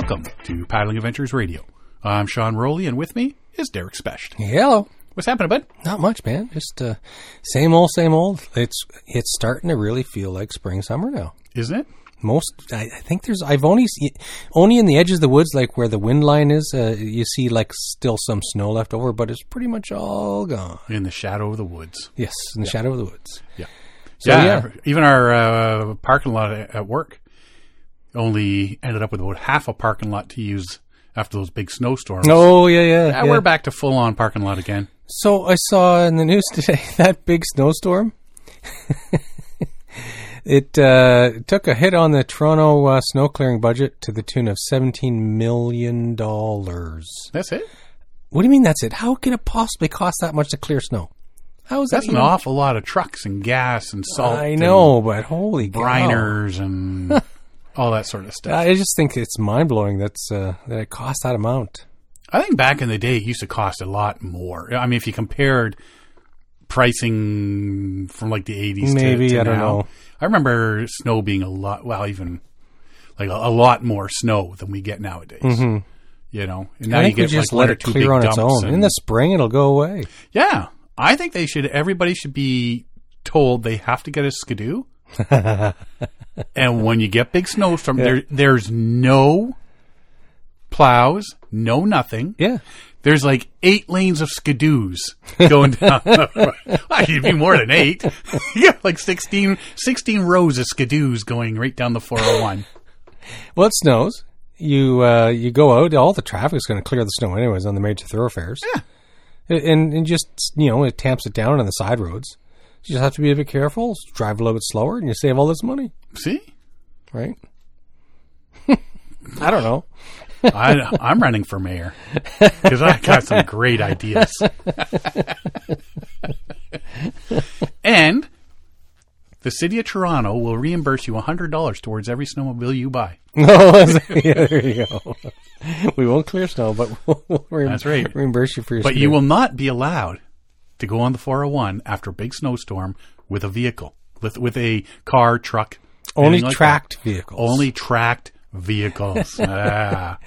Welcome to Paddling Adventures Radio. I'm Sean Rowley, and with me is Derek Specht. Hello. What's happening, bud? Not much, man. Just uh, same old, same old. It's it's starting to really feel like spring, summer now. Isn't it? Most, I, I think there's. I've only see, only in the edges of the woods, like where the wind line is. Uh, you see like still some snow left over, but it's pretty much all gone. In the shadow of the woods. Yes, in the shadow of the woods. Yeah. So, yeah, yeah. Even our uh, parking lot at work only ended up with about half a parking lot to use after those big snowstorms. Oh yeah, yeah. Yeah, yeah. we're back to full on parking lot again. So I saw in the news today that big snowstorm. it uh, took a hit on the Toronto uh, snow clearing budget to the tune of seventeen million dollars. That's it. What do you mean that's it? How can it possibly cost that much to clear snow? How is That's that an awful lot of trucks and gas and salt. I and know, but holy. Briners and all that sort of stuff. I just think it's mind blowing that's uh, that it costs that amount. I think back in the day, it used to cost a lot more. I mean, if you compared pricing from like the 80s Maybe, to, to I don't know. I remember snow being a lot, well, even like a, a lot more snow than we get nowadays. You know, and now you get just like let it clear on its own. and- In the spring, it'll go away. yeah, I think they should. Everybody should be told they have to get a skidoo. and when you get big snowstorm, there there's no plows, no nothing. Yeah. There's like eight lanes of skidoos going down. well, it'd be more than eight. yeah, like 16, 16 rows of skidoos going right down the 401. Well, it snows. You uh, you go out. All the traffic's going to clear the snow anyways on the major thoroughfares. Yeah. and and just you know it tamps it down on the side roads. You just have to be a bit careful. Drive a little bit slower, and you save all this money, See? right? I don't know. I, I'm running for mayor because I got some great ideas. and the city of Toronto will reimburse you $100 towards every snowmobile you buy. No, yeah, there you go. We won't clear snow, but we'll, we'll reim- That's right. reimburse you for your. But you will not be allowed to go on the 401 after a big snowstorm with a vehicle, with, with a car, truck. only like tracked that. vehicles. Only tracked vehicles. ah.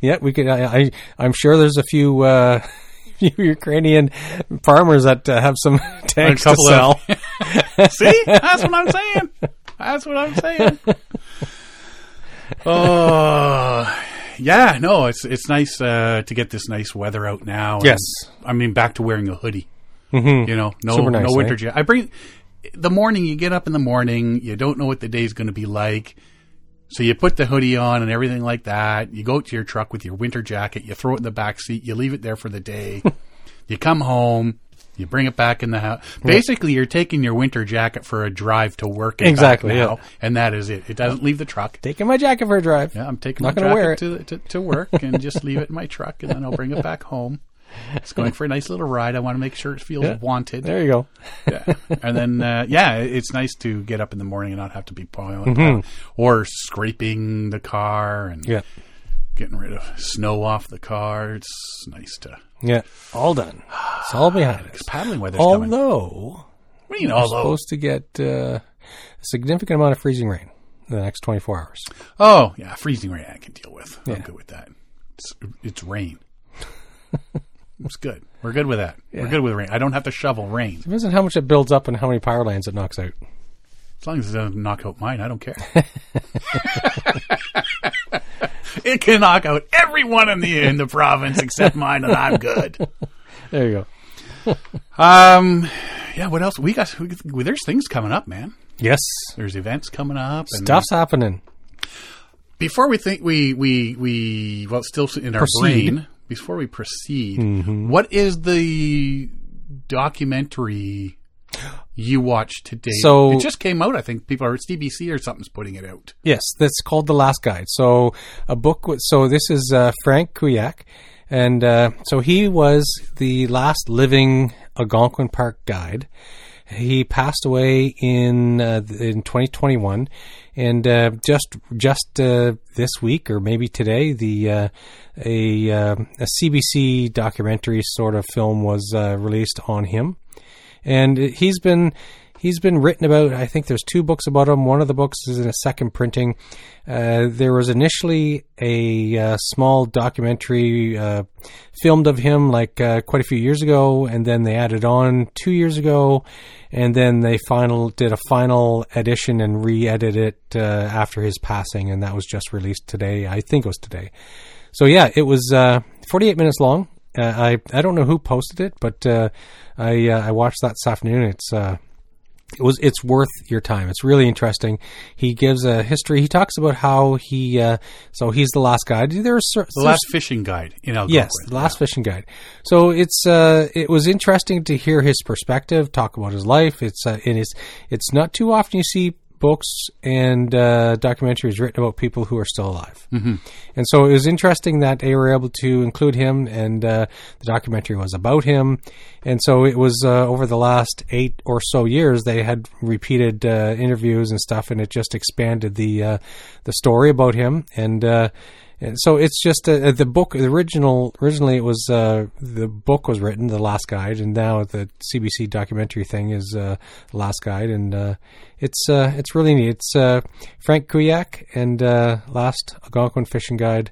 Yeah, we could. I, I I'm sure there's a few. Uh, few Ukrainian farmers that uh, have some tanks to sell. of- See? That's what I'm saying. That's what I'm saying. Oh, yeah. No, it's it's nice uh, to get this nice weather out now. Yes. I mean back to wearing a hoodie. Mm-hmm. You know, no nice, no winter eh? jacket. I bring the morning. You get up in the morning. You don't know what the day's going to be like. So you put the hoodie on and everything like that. You go to your truck with your winter jacket. You throw it in the back seat. You leave it there for the day. you come home. You bring it back in the house. Basically, you're taking your winter jacket for a drive to work. And Exactly, now, yeah. and that is it. It doesn't leave the truck. Taking my jacket for a drive. Yeah, I'm taking Not my jacket to, to to work and just leave it in my truck, and then I'll bring it back home. It's going for a nice little ride. I want to make sure it feels Yeah. wanted. There you go. Yeah. And then, uh, yeah, it's nice to get up in the morning and not have to be piling Mm-hmm. or scraping the car and Yeah. getting rid of snow off the car. It's nice to. Yeah. All done. It's all behind us. Paddling weather's coming. Although you know? we're Although, supposed to get uh, a significant amount of freezing rain in the next 24 hours. oh, yeah, freezing rain I can deal with. I'm good with that. It's, it's rain. it's good. We're good with that. We're good with rain. I don't have to shovel rain. Depends on how much it builds up and how many power lines it knocks out. As long as it doesn't knock out mine, I don't care. it can knock out everyone in the in the province except mine, and I'm good. There you go. Um, yeah. What else? We got. We, there's things coming up, man. Yes. There's events coming up. And Stuff's happening. Before we think we we we well, still in our Proceed. brain. Before we proceed, Mm-hmm. what is the documentary you watch today? So- it just came out. I think people are CBC or something's putting it out. Yes, that's called The Last Guide. So a book. With, so this is uh, Frank Kuiack, and uh, so he was the last living Algonquin Park guide. He passed away in uh, in 2021, and uh, just just uh, this week or maybe today, the uh, a uh, a CBC documentary sort of film was uh, released on him and he's been he's been written about. I think there's two books about him. One of the books is in a second printing. Uh, there was initially a uh, small documentary uh, filmed of him, like uh, quite a few years ago, and then they added on two years ago, and then they final did a final edition and re-edited it uh, after his passing, and that was just released today. I think it was today. So yeah, it was uh, 48 minutes long. I I don't know who posted it, but I uh, I watched that this afternoon. It's uh, it was it's worth your time. It's really interesting. He gives a history. He talks about how he uh, so he's the last guide. There's The last fishing guide in Algonquin. Yes, the last fishing guide. So it's uh, it was interesting to hear his perspective, talk about his life. It's uh, it is it's not too often you see books and uh, documentaries written about people who are still alive. Mm-hmm. And so it was interesting that they were able to include him, and uh, the documentary was about him. And so it was uh, over the last eight or so years they had repeated uh, interviews and stuff, and it just expanded the uh, the story about him. And uh, and so it's just uh, the book. The original originally it was uh, the book was written, The Last Guide, and now the CBC documentary thing is uh, The Last Guide, and uh, it's uh, it's really neat. It's uh, Frank Kuiack and Last Algonquin Fishing Guide,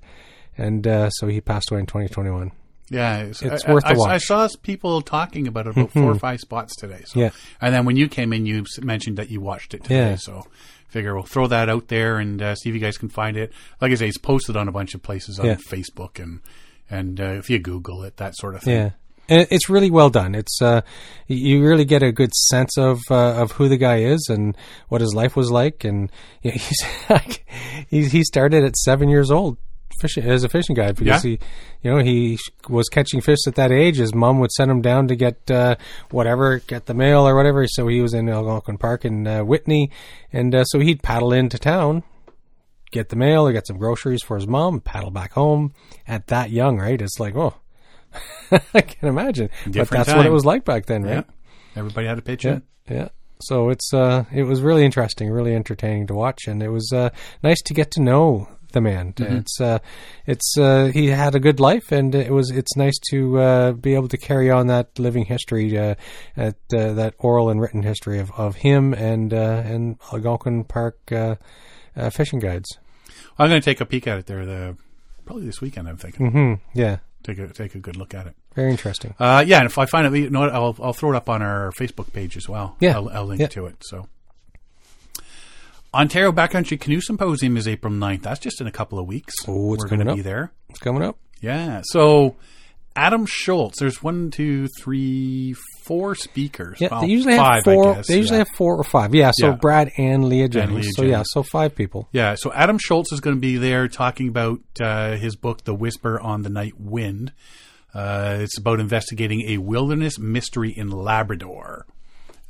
and so he passed away in 2021. Yeah, It's I, worth the I, watch. I saw people talking about it about four or five spots today. So. Yeah. and then when you came in, you mentioned that you watched it today. Yeah. So figure we'll throw that out there and uh, see if you guys can find it. Like I say, it's posted on a bunch of places on Yeah. Facebook and and uh, if you Google it, that sort of thing. Yeah. And it's really well done. It's uh, you really get a good sense of uh, of who the guy is and what his life was like. And he's he he started at seven years old fishing as a fishing guide because Yeah. he, you know, he was catching fish at that age. His mom would send him down to get uh, whatever, get the mail or whatever. So he was in Algonquin Park in uh, Whitney, and uh, so he'd paddle into town get the mail or get some groceries for his mom, paddle back home at that young, right? It's like, oh, I can imagine. but Different that's what it was like back then, Yeah. right? Everybody had a pitch Yeah. Yeah. So it's uh it was really interesting, really entertaining to watch and it was uh nice to get to know the man. It's uh it's uh he had a good life and it was it's nice to uh be able to carry on that living history uh at uh, that oral and written history of, of him and uh and Algonquin Park uh, uh fishing guides. I'm going to take a peek at it there. The probably this weekend. I'm thinking Mm-hmm. Yeah. take a take a good look at it. Very interesting. Uh, yeah, and if I find it, you know I'll I'll throw it up on our Facebook page as well. Yeah. I'll, I'll link Yeah. to it. So, Ontario Backcountry Canoe Symposium is April 9th. That's just in a couple of weeks. Oh, it's We're gonna up. be there. It's coming up. Yeah. So, Adam Shoalts. There's one, two, three, four speakers. Yeah, Well, they usually five, have four. I guess. They usually yeah. have four or five. Yeah, so Yeah. Brad and Leah Jennings. Leah so yeah, Jennings. so five people. Yeah, so Adam Shoalts is going to be there talking about uh, his book, The Whisper on the Night Wind. Uh, it's about investigating a wilderness mystery in Labrador.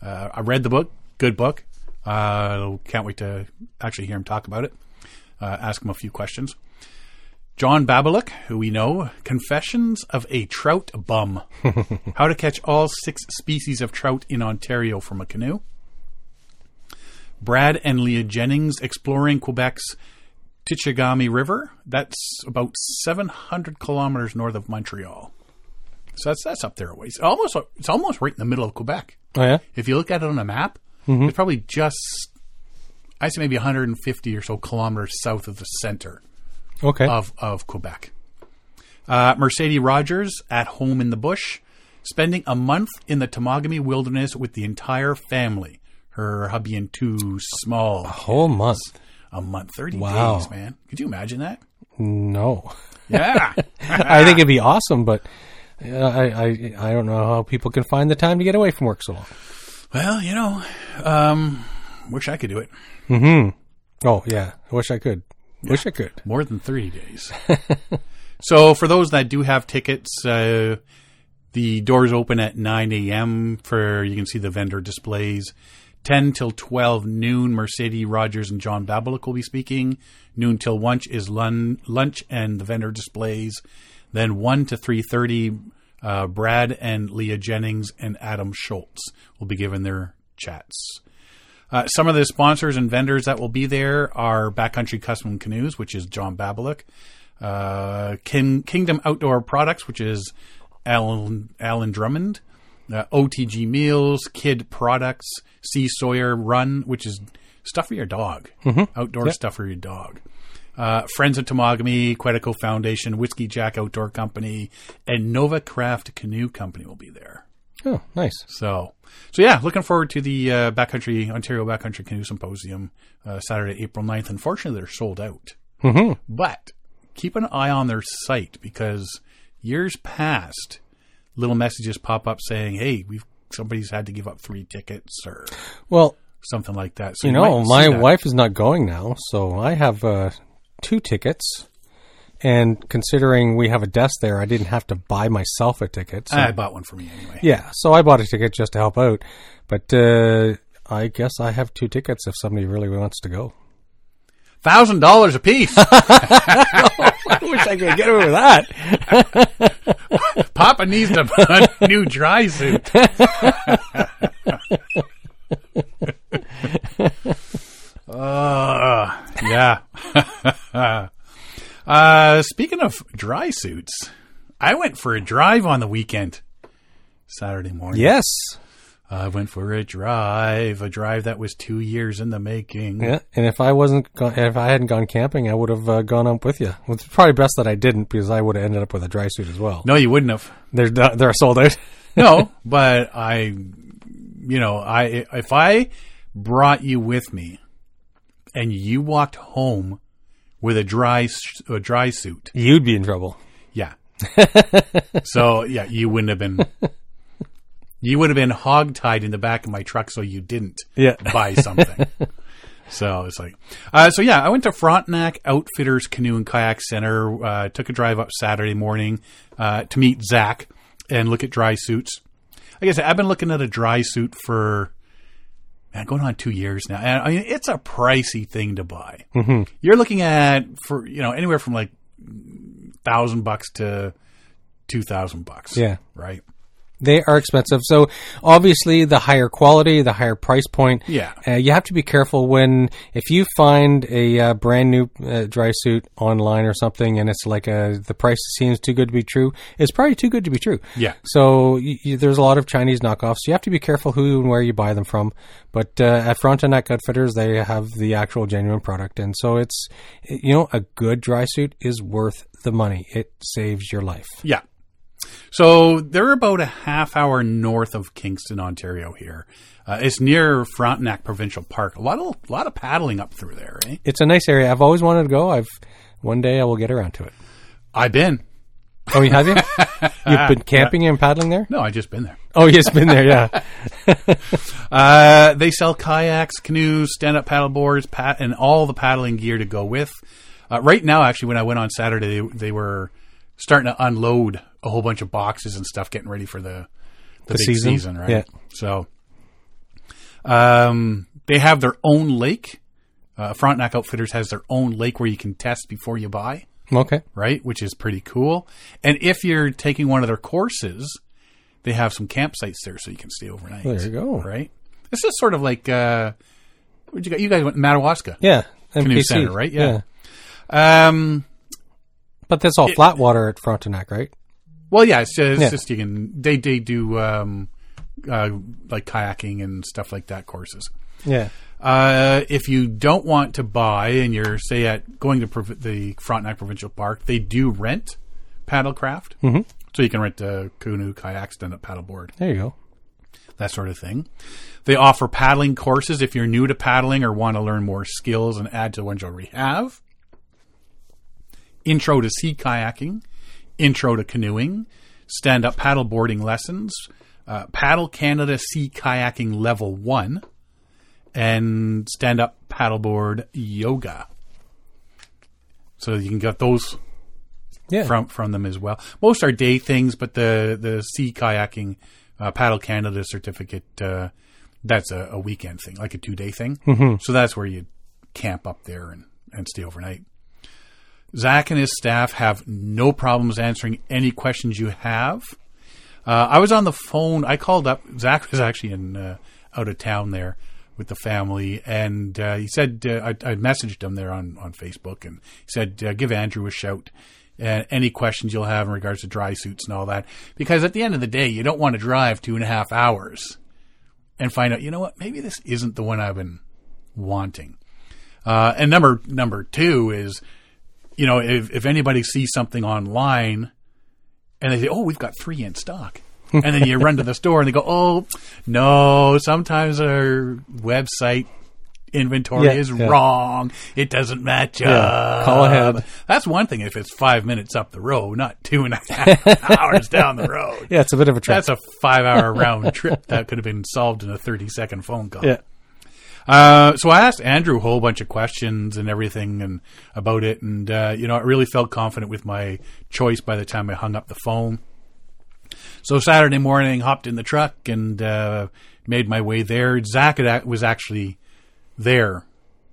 Uh, I read the book, good book. Uh, can't wait to actually hear him talk about it. Uh, ask him a few questions. John Babaluk, who we know, Confessions of a Trout Bum. How to catch all six species of trout in Ontario from a canoe. Brad and Leah Jennings exploring Quebec's Tichigami River. That's about 700 kilometers north of Montreal. So that's that's up there a ways. Almost, it's almost right in the middle of Quebec. Oh yeah. If you look at it on a map, it's probably just, I say maybe 150 or so kilometers south of the center Okay. of, of Quebec. Uh, Mercedes Rogers at home in the bush, spending a month in the Temagami wilderness with the entire family. Her hubby and two small. A whole month. A month, 30 Wow. days, man. Could you imagine that? No. Yeah. I think it'd be awesome, but uh, I, I I don't know how people can find the time to get away from work so long. Well, you know, um, wish I could do it. Oh yeah, I wish I could. Wish I could. More than 30 days. so, for those that do have tickets, uh, the doors open at 9 a.m. for you can see the vendor displays. 10 till 12 noon, Mercedes Rogers and John Babaluk will be speaking. Noon till lunch is lun- lunch and the vendor displays. Then 1 to 3.30, uh, Brad and Leah Jennings and Adam Shoalts will be giving their chats. Uh, some of the sponsors and vendors that will be there are Backcountry Custom Canoes, which is John Babaluk, uh, Kin- Kingdom Outdoor Products, which is Alan, Alan Drummond, uh, OTG Meals, Kid Products, Sea Sawyer Run, which is stuff for your dog, outdoor stuff for your dog. Uh, Friends of Temagami, Quetico Foundation, Whiskey Jack Outdoor Company, and Nova Craft Canoe Company will be there. Oh, nice. So, so yeah, looking forward to the uh, Backcountry Ontario Backcountry Canoe Symposium uh, Saturday, April 9th. Unfortunately, they're sold out. hmm But keep an eye on their site because years past, little messages pop up saying, "Hey, we've somebody's had to give up three tickets or Well, something like that." So you might know, my wife is not going now, so I have uh, two tickets. And considering we have a desk there, I didn't have to buy myself a ticket. So, I bought one for me anyway. yeah, so I bought a ticket just to help out. But uh, I guess I have two tickets if somebody really wants to go. Thousand dollars a piece. I wish I could get away with that. Papa needs a, a new dry suit. uh, yeah. uh, speaking of dry suits, I went for a drive on the weekend. Saturday morning. Yes. I went for a drive, a drive that was two years in the making. Yeah, and if I wasn't, go- if I hadn't gone camping, I would have uh, gone up with you. Well, it's probably best that I didn't because I would have ended up with a dry suit as well. No, you wouldn't have. They're do- they're sold out. No, but I, you know, I if I brought you with me, and you walked home with a dry a dry suit, You'd be in trouble. yeah. so yeah, you wouldn't have been. You would have been hogtied in the back of my truck, so you didn't Yeah. buy something. so it's like, uh, so yeah, I went to Frontenac Outfitters Canoe and Kayak Center. Uh, took a drive up Saturday morning uh, to meet Zach and look at dry suits. Like I said, I've been looking at a dry suit for man, going on two years now, and I mean it's a pricey thing to buy. Mm-hmm. You're looking at for you know anywhere from like thousand bucks to two thousand bucks. Yeah. right. They are expensive. So obviously, the higher quality, the higher price point. Yeah. Uh, you have to be careful when if you find a uh, brand new uh, dry suit online or something, and it's like a the price seems too good to be true. It's probably too good to be true. Yeah. So y y there's a lot of Chinese knockoffs. You have to be careful who and where you buy them from. But uh, at Frontenac Outfitters, they have the actual genuine product, and so it's you know a good dry suit is worth the money. It saves your life. Yeah. So they're about a half hour north of Kingston, Ontario. Here, uh, it's near Frontenac Provincial Park. A lot of a lot of paddling up through there. Eh? It's a nice area. I've always wanted to go. I've one day I will get around to it. I've been. Oh, you have you? You've been camping and paddling there? No, I just been there. Oh, yes, been there. Yeah. Uh, they sell kayaks, canoes, stand up paddle boards, pat, and all the paddling gear to go with. Uh, right now, actually, when I went on Saturday, they, they were starting to unload a whole bunch of boxes and stuff, getting ready for the the, The big season? season, right? Yeah. So, um, they have their own lake. Uh, Frontenac Outfitters has their own lake where you can test before you buy, Okay. right? Which is pretty cool. And if you're taking one of their courses, they have some campsites there so you can stay overnight. There you go. Right? It's just sort of like uh, what you got? You guys went to Madawaska. Yeah. Kanu MPC. Center, right? Yeah. Um, But that's all flat water at Frontenac, right? Well, yeah, it's, just, it's Yeah. just you can they they do um, uh, like kayaking and stuff like that courses. Yeah. Uh, if you don't want to buy and you're say at going to prov- the Frontenac Provincial Park, they do rent paddlecraft, mm-hmm. so you can rent a canoe, kayak, stand up paddleboard, There you go. that sort of thing. They offer paddling courses if you're new to paddling or want to learn more skills and add to the ones you already have. Intro to sea kayaking, intro to canoeing, stand up paddleboarding lessons, uh, Paddle Canada Sea Kayaking Level 1, and stand up paddleboard yoga. So you can get those Yeah. from from them as well. Most are day things, but the the sea kayaking uh, paddle Canada certificate uh, that's a, a weekend thing, like a two day thing. Mm-hmm. So that's where you camp up there and, and stay overnight. Zach and his staff have no problems answering any questions you have. Uh, I was on the phone. I called up. Zach was actually in uh, out of town there with the family, and uh, he said uh, I, I messaged him there on, on Facebook, and he said uh, give Andrew a shout. and any questions you'll have in regards to dry suits and all that. Because at the end of the day, you don't want to drive two and a half hours and find out, you know what, maybe this isn't the one I've been wanting. Uh, and number number two is, you know, if, if anybody sees something online and they say, "Oh, we've got three in stock," and then you run to the store and they go, "Oh, no, sometimes our website inventory Yeah, is yeah. wrong. It doesn't match Yeah, up." call ahead. That's one thing if it's five minutes up the road, not two and a half hours down the road. Yeah, it's a bit of a trip. That's a five-hour round trip that could have been solved in a thirty-second phone call. yeah. Uh, so I asked Andrew a whole bunch of questions and everything and about it, and uh, you know, I really felt confident with my choice by the time I hung up the phone. So Saturday morning, hopped in the truck and uh, made my way there. Zach was actually there,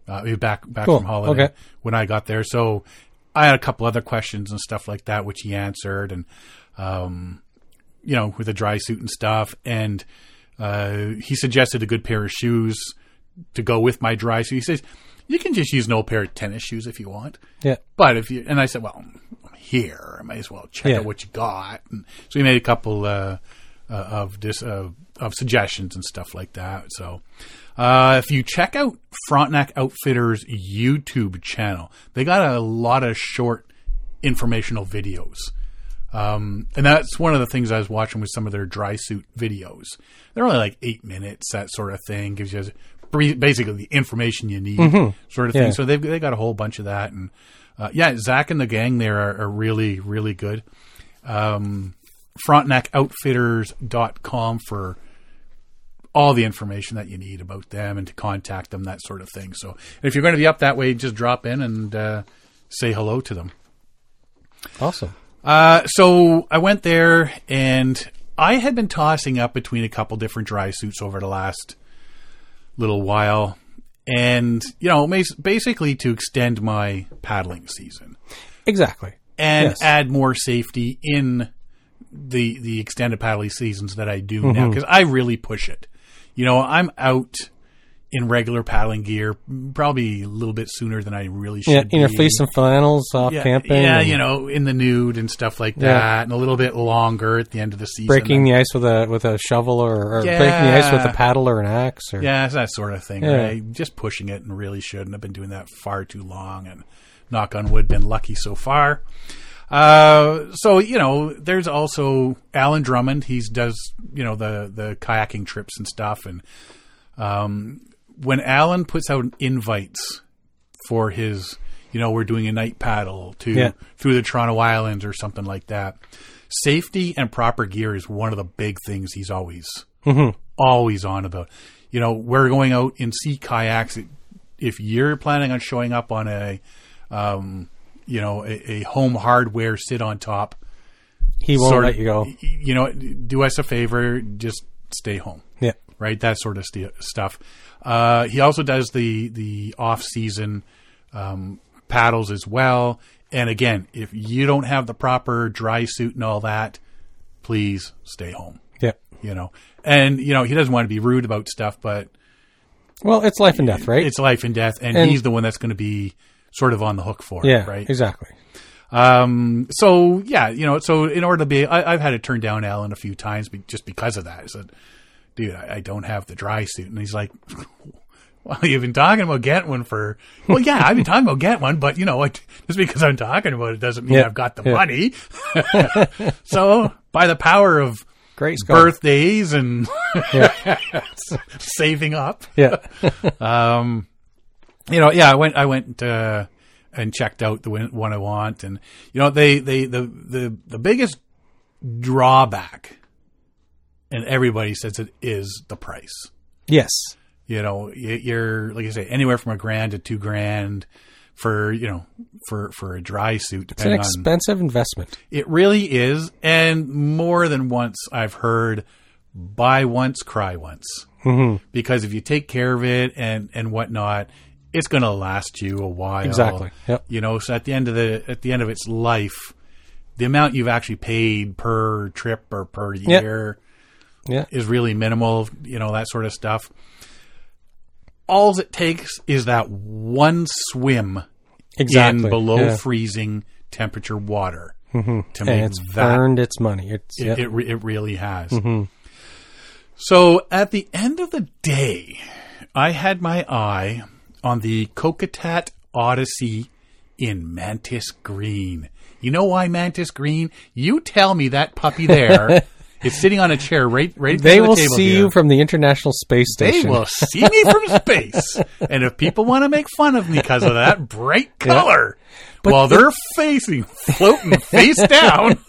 uh, back back Cool. from holiday Okay. when I got there. So I had a couple other questions and stuff like that, which he answered, and um, you know, with a dry suit and stuff. And uh, he suggested a good pair of shoes to go with my dry suit. He says, "You can just use an old pair of tennis shoes if you want." Yeah. But if you and I said, well, I'm here, I might as well check Yeah. out what you got. And so he made a couple uh, uh, of dis, uh, of suggestions and stuff like that. So uh, if you check out Frontenac Outfitters YouTube channel, they got a lot of short informational videos. Um, and that's one of the things I was watching with some of their dry suit videos. They're only like eight minutes, that sort of thing. Gives you bre- basically the information you need, sort of thing. Yeah. So they've they got a whole bunch of that, and uh, yeah, Zach and the gang there are, are really really good. Um, FrontenacOutfitters.com for all the information that you need about them and to contact them, that sort of thing. So if you're going to be up that way, just drop in and uh, say hello to them. Awesome. Uh, so I went there and I had been tossing up between a couple different dry suits over the last little while. And, you know, basically to extend my paddling season Exactly. and Yes. add more safety in the the extended paddling seasons that I do now Mm-hmm. because I really push it. You know, I'm out in regular paddling gear probably a little bit sooner than I really should Yeah, in your be. fleece and flannels off yeah, camping. Yeah, you know, in the nude and stuff like Yeah. that, and a little bit longer at the end of the season. breaking the ice with a with a shovel or, or Yeah. breaking the ice with a paddle or an axe or yeah, it's that sort of thing, Yeah. right? Just pushing it and really shouldn't. I've been doing that far too long, and knock on wood, been lucky so far. Uh, so you know, there's also Alan Drummond. He's does you know the the kayaking trips and stuff, and um, when Alan puts out invites for his, you know, we're doing a night paddle to Yeah. through the Toronto Islands or something like that. Safety and proper gear is one of the big things he's always always on about. You know, we're going out in sea kayaks. If you're planning on showing up on a, um, you know, a, a home hardware sit on top, he won't sort let of- you go. You know, do us a favor, just stay home Yeah. right? That sort of st- stuff. Uh, he also does the the off season um, paddles as well. And again, if you don't have the proper dry suit and all that, please stay home. Yeah. You know, and you know he doesn't want to be rude about stuff, but Well, it's life and death, right? it's life and death, and, And- he's the one that's going to be sort of on the hook for yeah. it, right? Exactly. Um, so yeah, you know, so in order to be, I, I've had to turn down Alan a few times just because of that. I said, dude, I, I don't have the dry suit. And he's like, well, you've been talking about getting one for, well, yeah, I've been talking about getting one, but you know, what? just because I'm talking about it doesn't mean Yeah, I've got the yeah. money. so by the power of Great Scott. birthdays and Yeah. saving up, yeah. um, you know, yeah, I went, I went, uh, and checked out the one one I want. And, you know, they, they, the, the, the biggest drawback, and everybody says it is the price. yes. You know, you're, like I say, anywhere from a grand to two grand for, you know, for, for a dry suit, It's an depending on, expensive investment. it really is. And more than once I've heard buy once, cry once. Mm-hmm. Because if you take care of it and, and whatnot, it's going to last you a while. Exactly. Yep. You know, so at the end of the, at the end of its life, the amount you've actually paid per trip or per year Yeah. is really minimal, you know, that sort of stuff. All it takes is that one swim Exactly. in below Yeah. freezing temperature water mm-hmm. to and make it's that earned its money. It's it, yeah. it, it really has. Mm-hmm. So at the end of the day, I had my eye on the Kokatat Odyssey in Mantis Green. You know why Mantis Green? You tell me that puppy there is sitting on a chair right right. the they will the table see here. you from the International Space Station. They will see me from space. And if people want to make fun of me because of that bright color, while they're facing, floating face down,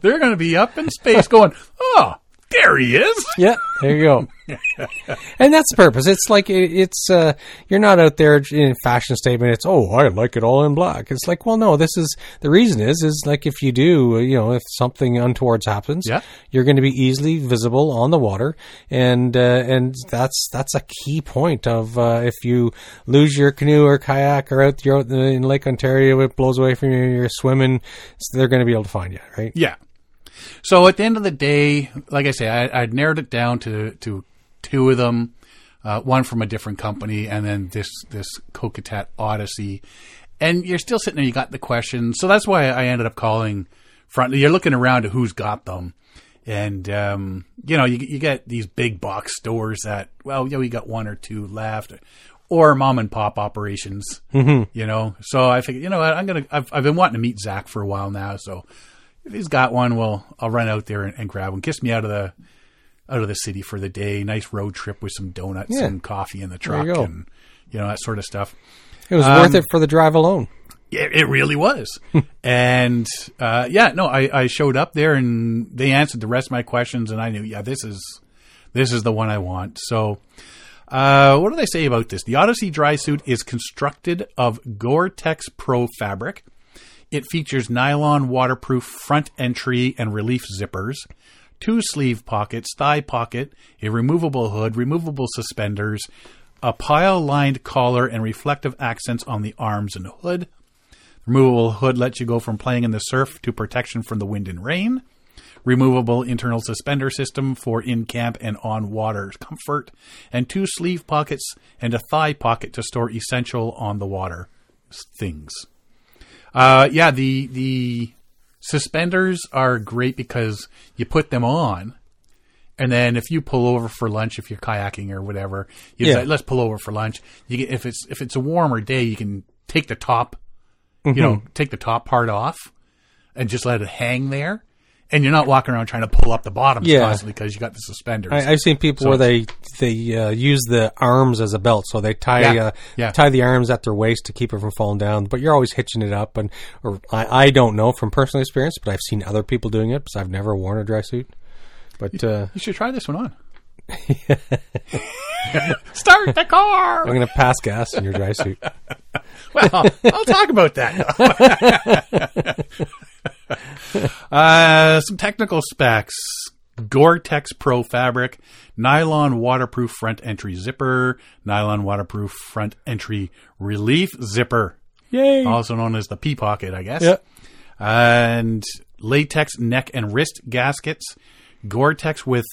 they're going to be up in space going, oh, there he is. Yeah, there you go. and that's the purpose. It's like it, it's uh, you're not out there in fashion statement. It's oh, I like it all in black. It's like well, no. This is the reason is is like if you do, you know, if something untowards happens, Yeah. you're going to be easily visible on the water, and uh, and that's that's a key point of uh, if you lose your canoe or kayak or out you're out in Lake Ontario, it blows away from you, you're swimming, so they're going to be able to find you, right? Yeah. So at the end of the day, like I say, I, I'd narrowed it down to, to two of them, uh, one from a different company, and then this this Kokatat Odyssey. And you're still sitting there. You got the question, so that's why I ended up calling front. You're looking around to who's got them, and um, you know you you get these big box stores that well, you know, you got one or two left, or mom and pop operations. Mm-hmm. You know, so I figured, you know, what, I'm gonna. I've I've been wanting to meet Zach for a while now, so if he's got one, well, I'll run out there and, and grab one. Kiss me out of the out of the city for the day. Nice road trip with some donuts Yeah. and coffee in the truck, go. and you know that sort of stuff. It was Um, worth it for the drive alone. Yeah, it really was. and uh, yeah, no, I, I showed up there and they answered the rest of my questions, and I knew, yeah, this is this is the one I want. So, uh, what do they say about this? The Odyssey dry suit is constructed of Gore-Tex Pro fabric. It features nylon waterproof front entry and relief zippers, two sleeve pockets, thigh pocket, a removable hood, removable suspenders, a pile lined collar, and reflective accents on the arms and hood. Removable hood lets you go from playing in the surf to protection from the wind and rain. Removable internal suspender system for in camp and on water comfort. And two sleeve pockets and a thigh pocket to store essential on the water things. Uh, yeah, the the suspenders are great because you put them on, and then if you pull over for lunch, if you're kayaking or whatever, you Yeah. say, let's pull over for lunch. You get, if it's if it's a warmer day, you can take the top, you know, take the top part off, and just let it hang there, and you're not walking around trying to pull up the bottoms Yeah. constantly because you got the suspenders. I, I've seen people So where they they uh, use the arms as a belt, so they tie Yeah, uh, yeah. tie the arms at their waist to keep it from falling down. But you're always hitching it up, and or I, I don't know from personal experience, but I've seen other people doing it because I've never worn a dry suit. But uh, you should try this one on. Start the car. I'm going to pass gas in your dry suit. Well, I'll talk about that. uh, some technical specs. Gore-Tex Pro fabric, nylon waterproof front entry zipper, nylon waterproof front entry relief zipper, Yay! also known as the pea pocket, I guess. Yeah. And latex neck and wrist gaskets, Gore-Tex with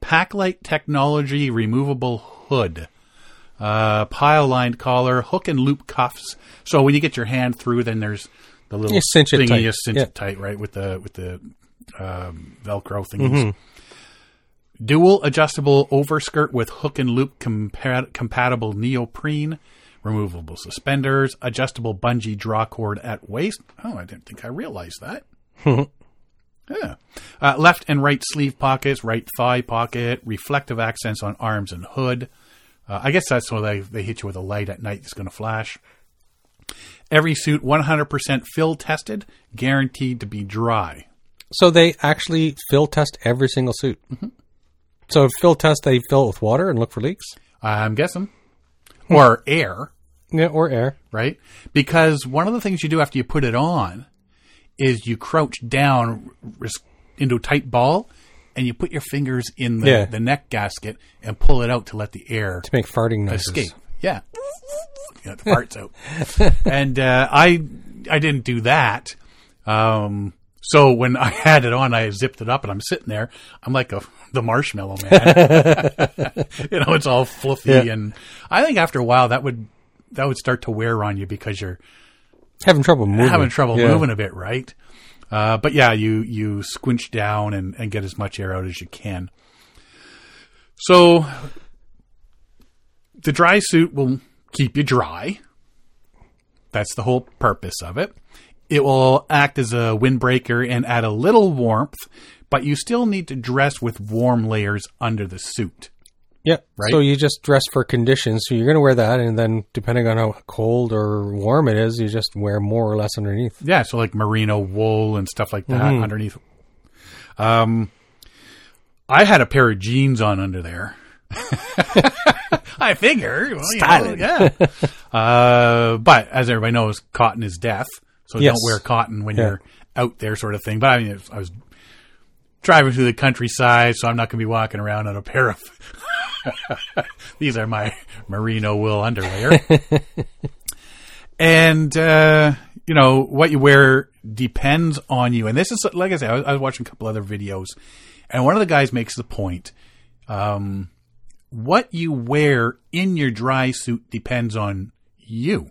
Paclite technology removable hood uh, pile lined collar, hook and loop cuffs. So when you get your hand through, then there's the little You cinch thingy tight. you cinch Yeah. it tight, right, with the with the um, Velcro thingies. Mm-hmm. Dual adjustable overskirt with hook and loop compa- compatible neoprene. Removable suspenders, adjustable bungee draw cord at waist. Oh, I didn't think I realized that. Yeah. Uh, left and right sleeve pockets, right thigh pocket, reflective accents on arms and hood. Uh, I guess that's why they, they hit you with a light at night that's going to flash. Every suit 100% fill tested, guaranteed to be dry. So they actually fill test every single suit. Mm-hmm. So fill test, they fill it with water and look for leaks. I'm guessing. Or air, Yeah, or air. right? Because one of the things you do after you put it on is you crouch down into a tight ball and you put your fingers in the, Yeah. the neck gasket and pull it out to let the air to make farting noises. escape. Yeah. Get the farts out. And uh, I I didn't do that. Um, so when I had it on, I zipped it up and I'm sitting there. I'm like a the marshmallow man. you know, it's all fluffy Yeah. and I think after a while that would that would start to wear on you because you're Having trouble moving. having trouble Yeah. moving a bit, right? Uh, but yeah, you you squinch down and, and get as much air out as you can. So the dry suit will keep you dry. That's the whole purpose of it. It will act as a windbreaker and add a little warmth, but you still need to dress with warm layers under the suit. Yeah. Right? So you just dress for conditions. So you're going to wear that, and then depending on how cold or warm it is, you just wear more or less underneath. Yeah, so like merino wool and stuff like that underneath. Um, I had a pair of jeans on under there. I figure, well, you know, yeah. uh, but as everybody knows, cotton is death, so Yes. don't wear cotton when Yeah. you're out there, sort of thing. But I mean, I was driving through the countryside, so I'm not going to be walking around in a pair of. These are my merino wool underwear. and uh, you know what you wear depends on you. And this is like I said, I was, I was watching a couple other videos, and one of the guys makes the point: um, what you wear in your dry suit depends on you.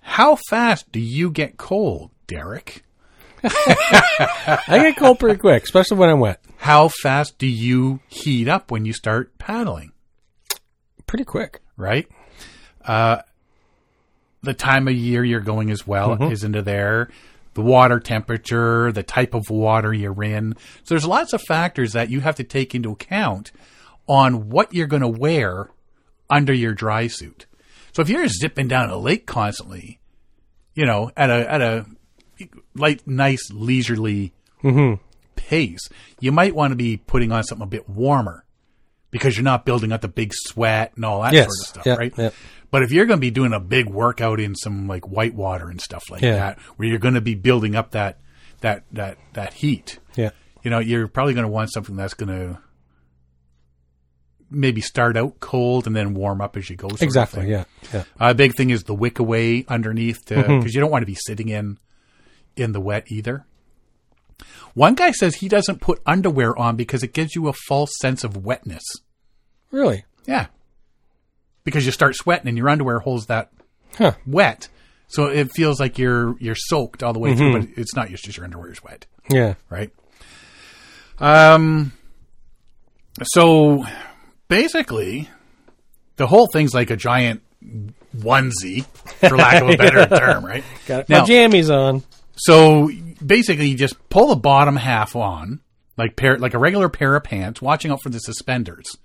How fast do you get cold, Derek? I get cold pretty quick, especially when I'm wet. How fast do you heat up when you start paddling? Pretty quick. right? Uh, the time of year you're going as well is into there. The water temperature, the type of water you're in. So there's lots of factors that you have to take into account on what you're going to wear under your dry suit. So if you're zipping down a lake constantly, you know, at a at a light, nice, leisurely pace, you might want to be putting on something a bit warmer because you're not building up the big sweat and all that Yes. sort of stuff, Yeah, right? yeah. But if you're going to be doing a big workout in some like white water and stuff like Yeah. that, where you're going to be building up that that that that heat, Yeah. you know, you're probably going to want something that's going to maybe start out cold and then warm up as you go. Exactly. Yeah. Yeah. A big thing is the wick away underneath because Mm-hmm. you don't want to be sitting in in the wet either. One guy says he doesn't put underwear on because it gives you a false sense of wetness. Really? Yeah. Because you start sweating and your underwear holds that Huh. wet. So it feels like you're you're soaked all the way Mm-hmm. through, but it's not. It's just your underwear is wet, Yeah. right? Um. So basically, the whole thing's like a giant onesie, for lack of a better term, right? Got it. Now- My jammies on. So basically, you just pull the bottom half on, like pair, like a regular pair of pants, watching out for the suspenders.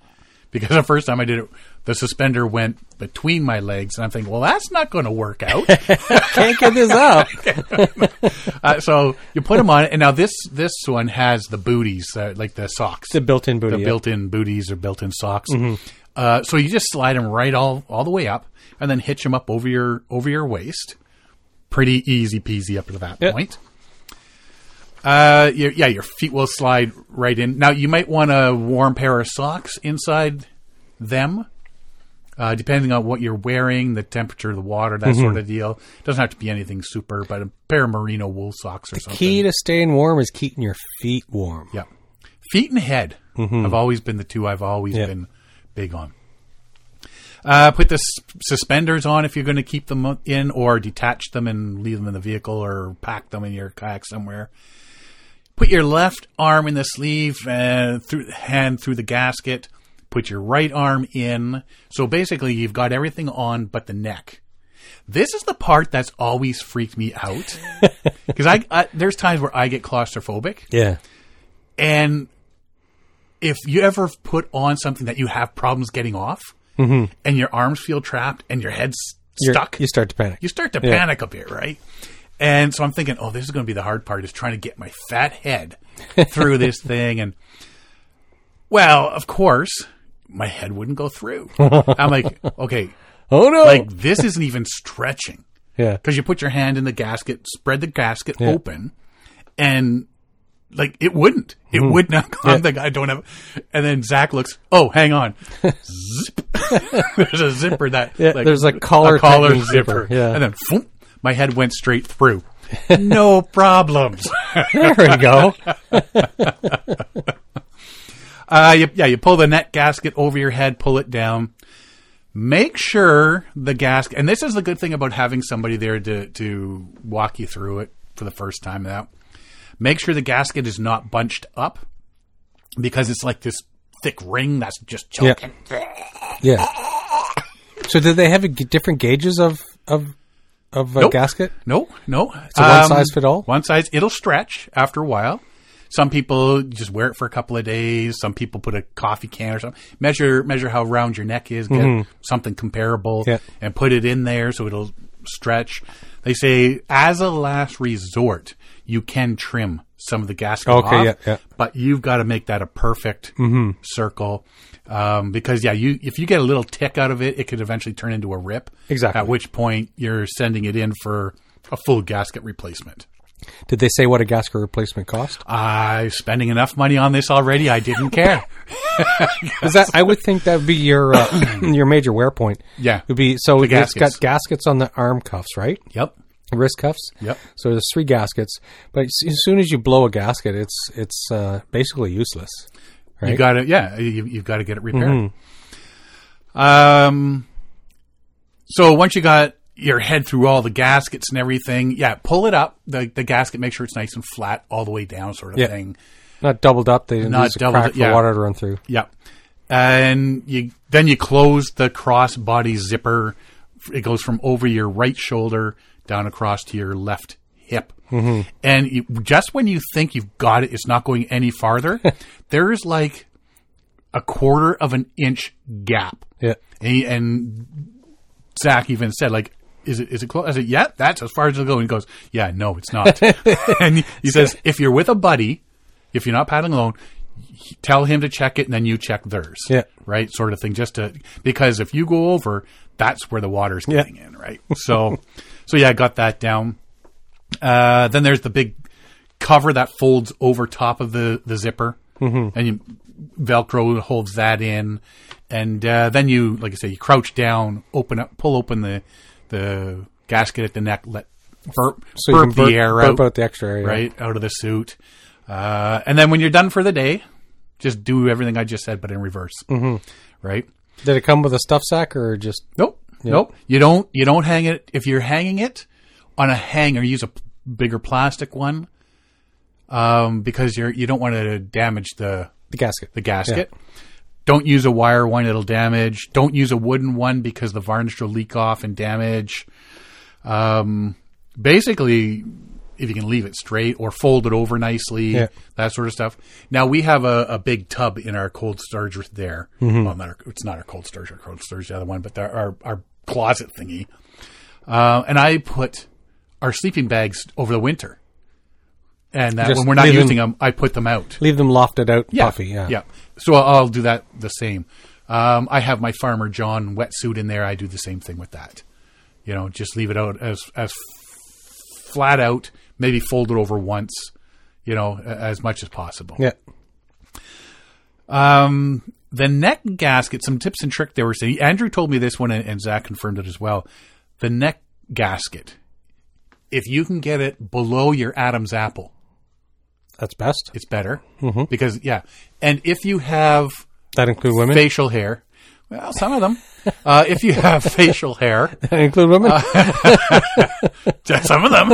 Because the first time I did it, the suspender went between my legs, and I'm thinking, well, that's not going to work out. Can't get this up. uh, so you put them on, and now this this one has the booties, uh, like the socks, the built-in booty. the yeah. built-in booties or built-in socks. Uh, so you just slide them right all all the way up, and then hitch them up over your over your waist. Pretty easy peasy up to that Yep. point. Uh, yeah, your feet will slide right in. Now you might want a warm pair of socks inside them, uh, depending on what you're wearing, the temperature the water, that Mm-hmm. sort of deal. It doesn't have to be anything super, but a pair of merino wool socks or something. Key to staying warm is keeping your feet warm. Yeah. Feet and head have always been the two I've always Mm-hmm. Been big on. Uh, put the s- suspenders on if you're going to keep them in, or detach them and leave them in the vehicle, or pack them in your kayak somewhere. Put your left arm in the sleeve and through hand through the gasket. Put your right arm in. So basically, you've got everything on but the neck. This is the part that's always freaked me out because I, I there's times where I get claustrophobic. Yeah. And if you ever put on something that you have problems getting off, Mm-hmm. and your arms feel trapped and your head's You're- stuck, You start to panic. you start to Yeah. panic a bit, right? And so I'm thinking, oh, this is going to be the hard part is trying to get my fat head through this thing. And well, of course, my head wouldn't go through. I'm like, okay, oh no! like this isn't even stretching yeah. because you put your hand in the gasket, spread the gasket open, and like it wouldn't. It Mm-hmm. would not. I'm like, I don't have. And then Zach looks. Oh, hang on. Zip. There's a zipper that. Yeah, like, there's a collar collar zipper. zipper, yeah. And then phoom, my head went straight through. no problems. There we go. Uh, you, yeah, you pull the net gasket over your head, pull it down. make sure the gasket, and this is the good thing about having somebody there to, to walk you through it for the first time out. Make sure the gasket is not bunched up because it's like this thick ring that's just choking. Yeah. So do they have a g- different gauges of of of a Nope. gasket? No, no. It's a one size fit all? One size. It'll stretch after a while. Some people just wear it for a couple of days. Some people put a coffee can or something. Measure measure how round your neck is. Get something comparable Mm-hmm. Yeah. and put it in there so it'll stretch. They say as a last resort, you can trim some of the gasket Okay, off, yeah, yeah. but you've got to make that a perfect circle. Um, because yeah, you if you get a little tick out of it, it could eventually turn into a rip. Exactly. At which point you're sending it in for a full gasket replacement. Did they say what a gasket replacement cost? I'm spending enough money on this already. I didn't care. Is that I would think that would be your uh, your major wear point. Yeah. Would be so it's gaskets. got gaskets on the arm cuffs, right? yep. Wrist cuffs. Yep. So there's three gaskets, but as soon as you blow a gasket, it's it's uh, basically useless. You got to yeah. You, you've got to get it repaired. Mm-hmm. Um. So once you got your head through all the gaskets and everything, yeah, pull it up the the gasket. Make sure it's nice and flat all the way down, sort of thing. Not doubled up. They didn't Not use a doubled- crack for yeah. water to run through. Yep. And you then you close the cross body zipper. It goes from over your right shoulder down across to your left hip. Mm-hmm. And you, just when you think you've got it, it's not going any farther. there is like a quarter of an inch gap. Yeah. And, and Zach even said, like, is it is it close? I said, yeah, that's as far as it'll go. And he goes, yeah, no, it's not. and he, he says, if you're with a buddy, if you're not paddling alone, tell him to check it, and then you check theirs. Yeah. right, sort of thing. Just to because if you go over, that's where the water's Yeah. getting in, right? So, so yeah, I got that down. Uh, then there's the big cover that folds over top of the the zipper, mm-hmm. and you Velcro holds that in, and uh, then you, like I say, you crouch down, open up, pull open the the gasket at the neck, let burp, So you burp can burp, the air burp out, out the extra area. right out of the suit, uh, and then when you're done for the day, just do everything I just said, but in reverse, mm-hmm. right? Did it come with a stuff sack or just? Nope. Nope. You don't you don't hang it if you're hanging it on a hanger, use a p- bigger plastic one. Um, because you're you don't want to damage the The gasket. the gasket. Don't use a wire one, it'll damage. Don't use a wooden one because the varnish will leak off and damage. Um, basically, if you can leave it straight or fold it over nicely, Yeah. that sort of stuff. Now we have a, a big tub in our cold storage there. Well, not our, it's not our cold storage, our cold storage the other one, but our our closet thingy. Uh, and I put our sleeping bags over the winter. And that Just when we're not leave them- using them, I put them out. Leave them lofted out, Yeah, puffy. Yeah. yeah. So I'll, I'll do that the same. Um, I have my Farmer John wetsuit in there. I do the same thing with that. You know, just leave it out as as flat out. Maybe fold it over once. You know, as much as possible. Yeah. Um, the neck gasket. Some tips and trick they were saying. Andrew told me this one, and, and Zach confirmed it as well. The neck gasket. If you can get it below your Adam's apple, That's best. it's better because yeah. And if you have That include women. facial hair. Well, some of them. Uh, if you have facial hair, That include women. some of them.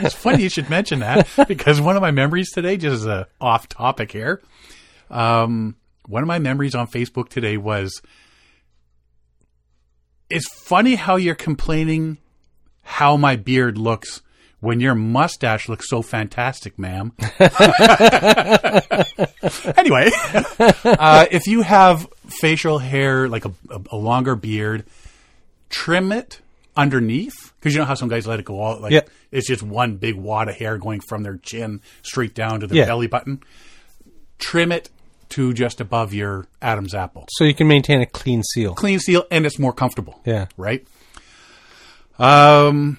it's funny you should mention that because one of my memories today, just uh, off topic here. Um, one of my memories on Facebook today was it's funny how you're complaining how my beard looks when your mustache looks so fantastic, ma'am. anyway, uh, if you have facial hair, like a, a, longer beard, trim it underneath because you know how some guys let it go all like Yeah. it's just one big wad of hair going from their chin straight down to the Yeah. belly button. Trim it to just above your Adam's apple. so you can maintain a clean seal. Clean seal and it's more comfortable Yeah. right? Um,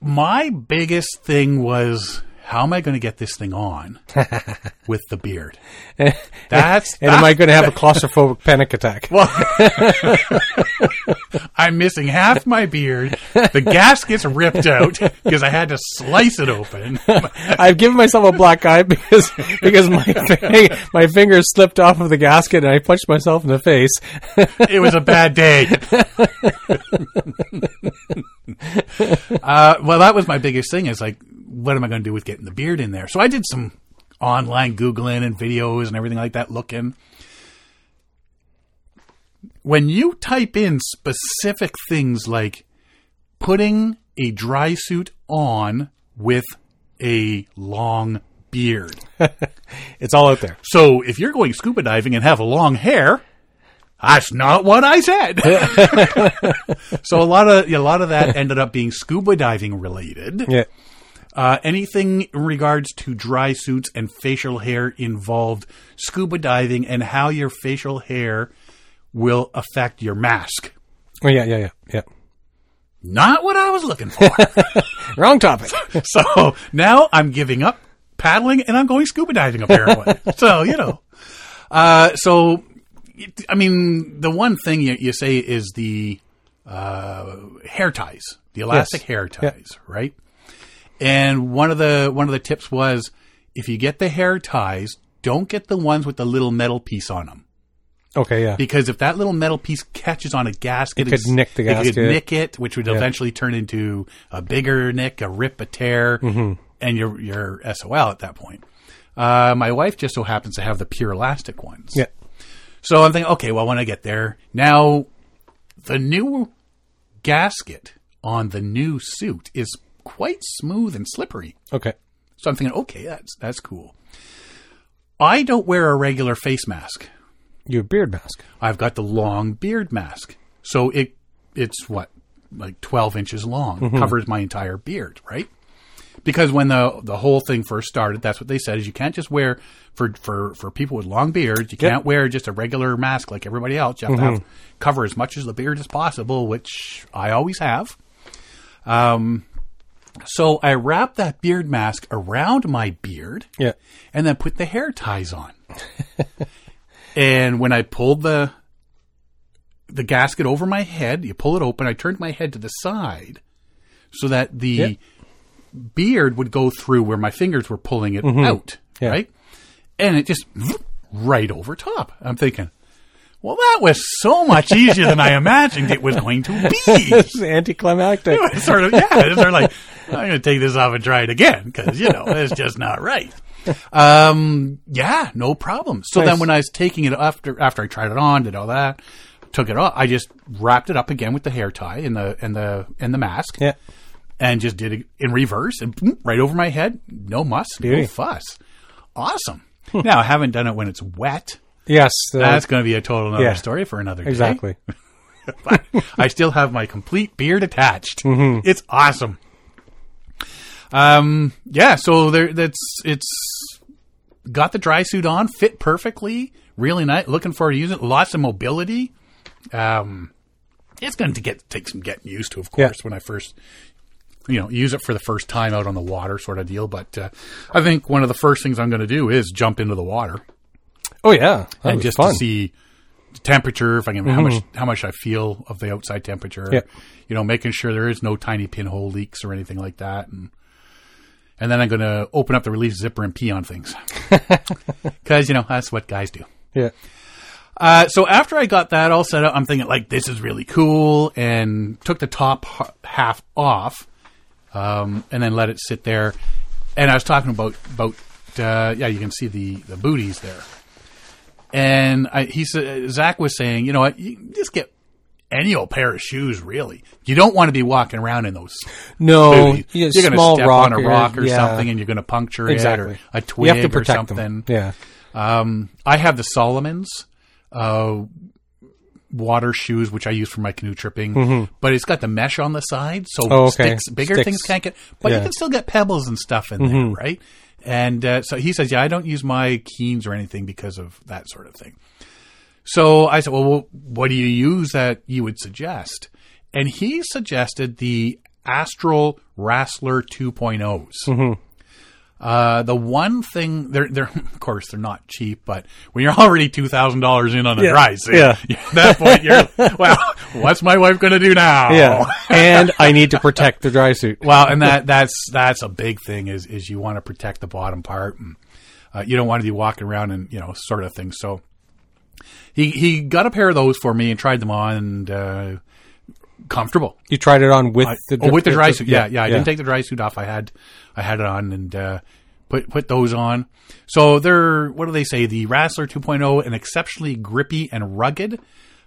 my biggest thing was how am I going to get this thing on with the beard? That's And am I going to have a claustrophobic panic attack? well, I'm missing half my beard. The gasket's ripped out because I had to slice it open. I've given myself a black eye because because my my fingers slipped off of the gasket and I punched myself in the face. It was a bad day. uh, well, that was my biggest thing. Is like, what am I going to do with getting the beard in there? So I did some online googling and videos and everything like that, looking. When you type in specific things like putting a dry suit on with a long beard. It's all out there. So if you're going scuba diving and have a long hair, that's not what I said. so a lot of a lot of that ended up being scuba diving related. Yeah. Uh, anything in regards to dry suits and facial hair involved scuba diving and how your facial hair will affect your mask. Oh yeah, yeah, yeah, yeah. Not what I was looking for. Wrong topic. so now I'm giving up paddling and I'm going scuba diving apparently. so, you know. Uh, so, I mean, the one thing you, you say is the uh, hair ties, the elastic Yes. hair Yeah. ties, right? And one of the one of the tips was if you get the hair ties, don't get the ones with the little metal piece on them. Okay, yeah. Because if that little metal piece catches on a gasket, It could it's- nick the It could gasket. nick it, which would eventually turn into a bigger nick, a rip, a tear, Mm-hmm. and you're you're SOL at that point. Uh, my wife just so happens to have the pure elastic ones. Yeah. So I'm thinking, okay, well, when I get there, now the new gasket on the new suit is quite smooth and slippery. Okay. So I'm thinking, okay, that's that's cool. I don't wear a regular face mask. Your beard mask. I've got the long beard mask. So it it's what like 12 inches long, covers my entire beard, right? Because when the the whole thing first started, that's what they said is you can't just wear for for for people with long beards, you can't wear just a regular mask like everybody else. You have to have, cover as much as the beard as possible, which I always have. Um so I wrapped that beard mask around my beard Yeah. and then put the hair ties on. and when I pulled the the gasket over my head, you pull it open, I turned my head to the side so that the Yeah. beard would go through where my fingers were pulling it out, Mm-hmm. Yeah. right? And it just right over top. I'm thinking, well, that was so much easier than I imagined it was going to be. It's anticlimactic. Sort of yeah. It's sort of like I'm going to take this off and try it again because you know it's just not right. Um, yeah, no problem. So Nice. then when I was taking it after after I tried it on, did all that, took it off, I just wrapped it up again with the hair tie and the and the and the mask, Yeah. and just did it in reverse and boom, right over my head. No muss, Beauty. no fuss. Awesome. now I haven't done it when it's wet. Yes. That's going to be a total another yeah. story for another day. exactly. I still have my complete beard attached. Mm-hmm. It's awesome. Um, yeah, so there, that's it's got the dry suit on, fit perfectly, really nice. Looking forward to using it. Lots of mobility. Um, it's going to get take some getting used to, of Yeah. course, when I first you know use it for the first time out on the water, sort of deal. But uh, I think one of the first things I'm going to do is jump into the water Oh yeah. That and just fun. to see the temperature, if I can, how much how much I feel of the outside temperature. Yeah. You know, making sure there is no tiny pinhole leaks or anything like that, and and then I'm going to open up the release zipper and pee on things because you know that's what guys do. Yeah. Uh, so after I got that all set up, I'm thinking like this is really cool, and took the top half off, um, and then let it sit there. And I was talking about about uh, yeah, you can see the the booties there. And I, he said Zach was saying, you know what, you just get any old pair of shoes. Really, you don't want to be walking around in those. No, booties. you you're going to step rock on a rock or yeah. something, and you're going to puncture Exactly. it or a twig You have to or something. them. Yeah. Um, I have the Salomons uh, water shoes, which I use for my canoe tripping, but it's got the mesh on the side, so Mm-hmm. Oh, okay. sticks, bigger Sticks. things can't get. But you Yeah. Mm-hmm. can still get pebbles and stuff in there, right? And uh, so he says, "Yeah, I don't use my Keens or anything because of that sort of thing." So I said, "Well, what do you use that you would suggest?" And he suggested the Astral Rassler 2.0s. Uh, the one thing they're they're of course they're not cheap, but when you're already two thousand dollars in on a Yeah. dry suit, Yeah. at that point you're well, what's my wife going to do now? Yeah, and I need to protect the dry suit. Well, and that that's that's a big thing is is you want to protect the bottom part, and uh, you don't want to be walking around and you know sort of thing. So he he got a pair of those for me and tried them on and uh, comfortable. You tried it on with the oh, with the dry suit. Yeah, yeah. I didn't take the dry suit off. I had I had it on and uh, put put those on. So they're what do they say? The Rassler 2.0, an exceptionally grippy and rugged,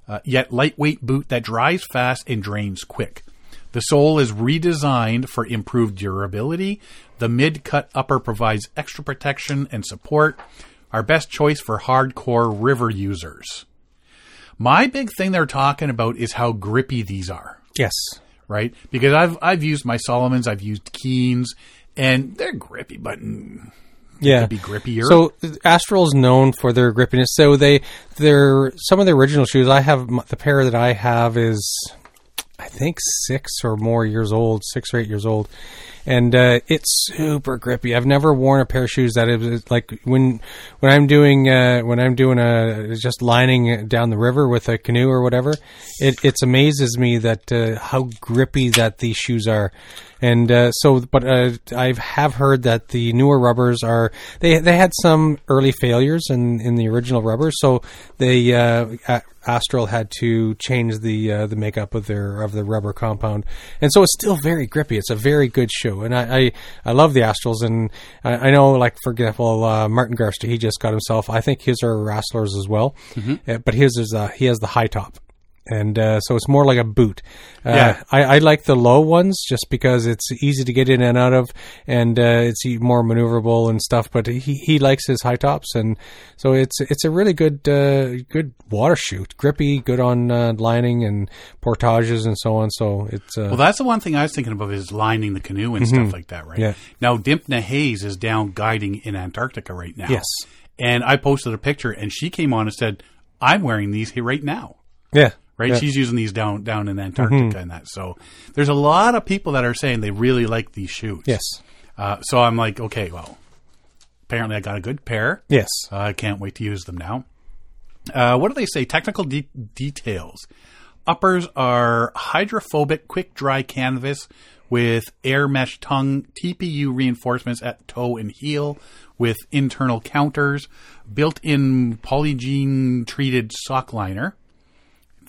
uh, yet lightweight boot that dries fast and drains quick. The sole is redesigned for improved durability. The mid cut upper provides extra protection and support. Our best choice for hardcore river users. My big thing they're talking about is how grippy these are Yes. right? Because I've I've used my Salomons, I've used Keens, and they're grippy, but Yeah. be grippier. So Astral's known for their grippiness. So they, they're some of the original shoes. I have the pair that I have is, I think six or more years old, six or eight years old, and uh, it's super grippy. I've never worn a pair of shoes that is like when when I'm doing uh, when I'm doing a just lining down the river with a canoe or whatever. It it amazes me that uh, how grippy that these shoes are. And uh, so, but uh, I have heard that the newer rubbers are they they had some early failures in, in the original rubbers, so they uh, Astral had to change the uh, the makeup of their of the rubber compound, and so it's still very grippy. It's a very good shoe, and I I, I love the Astrals, and I, I know like for example uh, Martin Garster, he just got himself. I think his are Rasslers as well, uh, but his is uh, he has the high top and uh, so it's more like a boot. Uh, Yeah. I, I like the low ones just because it's easy to get in and out of, and uh, it's more maneuverable and stuff. But he, he likes his high tops, and so it's it's a really good uh, good water shoot, grippy, good on uh, lining and portages and so on. So it's uh, well, that's the one thing I was thinking about is lining the canoe and stuff like that, right? Mm-hmm. Yeah. Now Dimpna Hayes is down guiding in Antarctica right now. Yes. and I posted a picture, and she came on and said, "I'm wearing these here right now." yeah. Right, Yeah. Mm-hmm. she's using these down down in Antarctica and that. So there's a lot of people that are saying they really like these shoes. Yes. Uh, so I'm like, okay, well, apparently I got a good pair. Yes. Uh, I can't wait to use them now. Uh, what do they say? Technical de- details. Uppers are hydrophobic, quick dry canvas with air mesh tongue, TPU reinforcements at toe and heel with internal counters, built in Polygiene treated sock liner.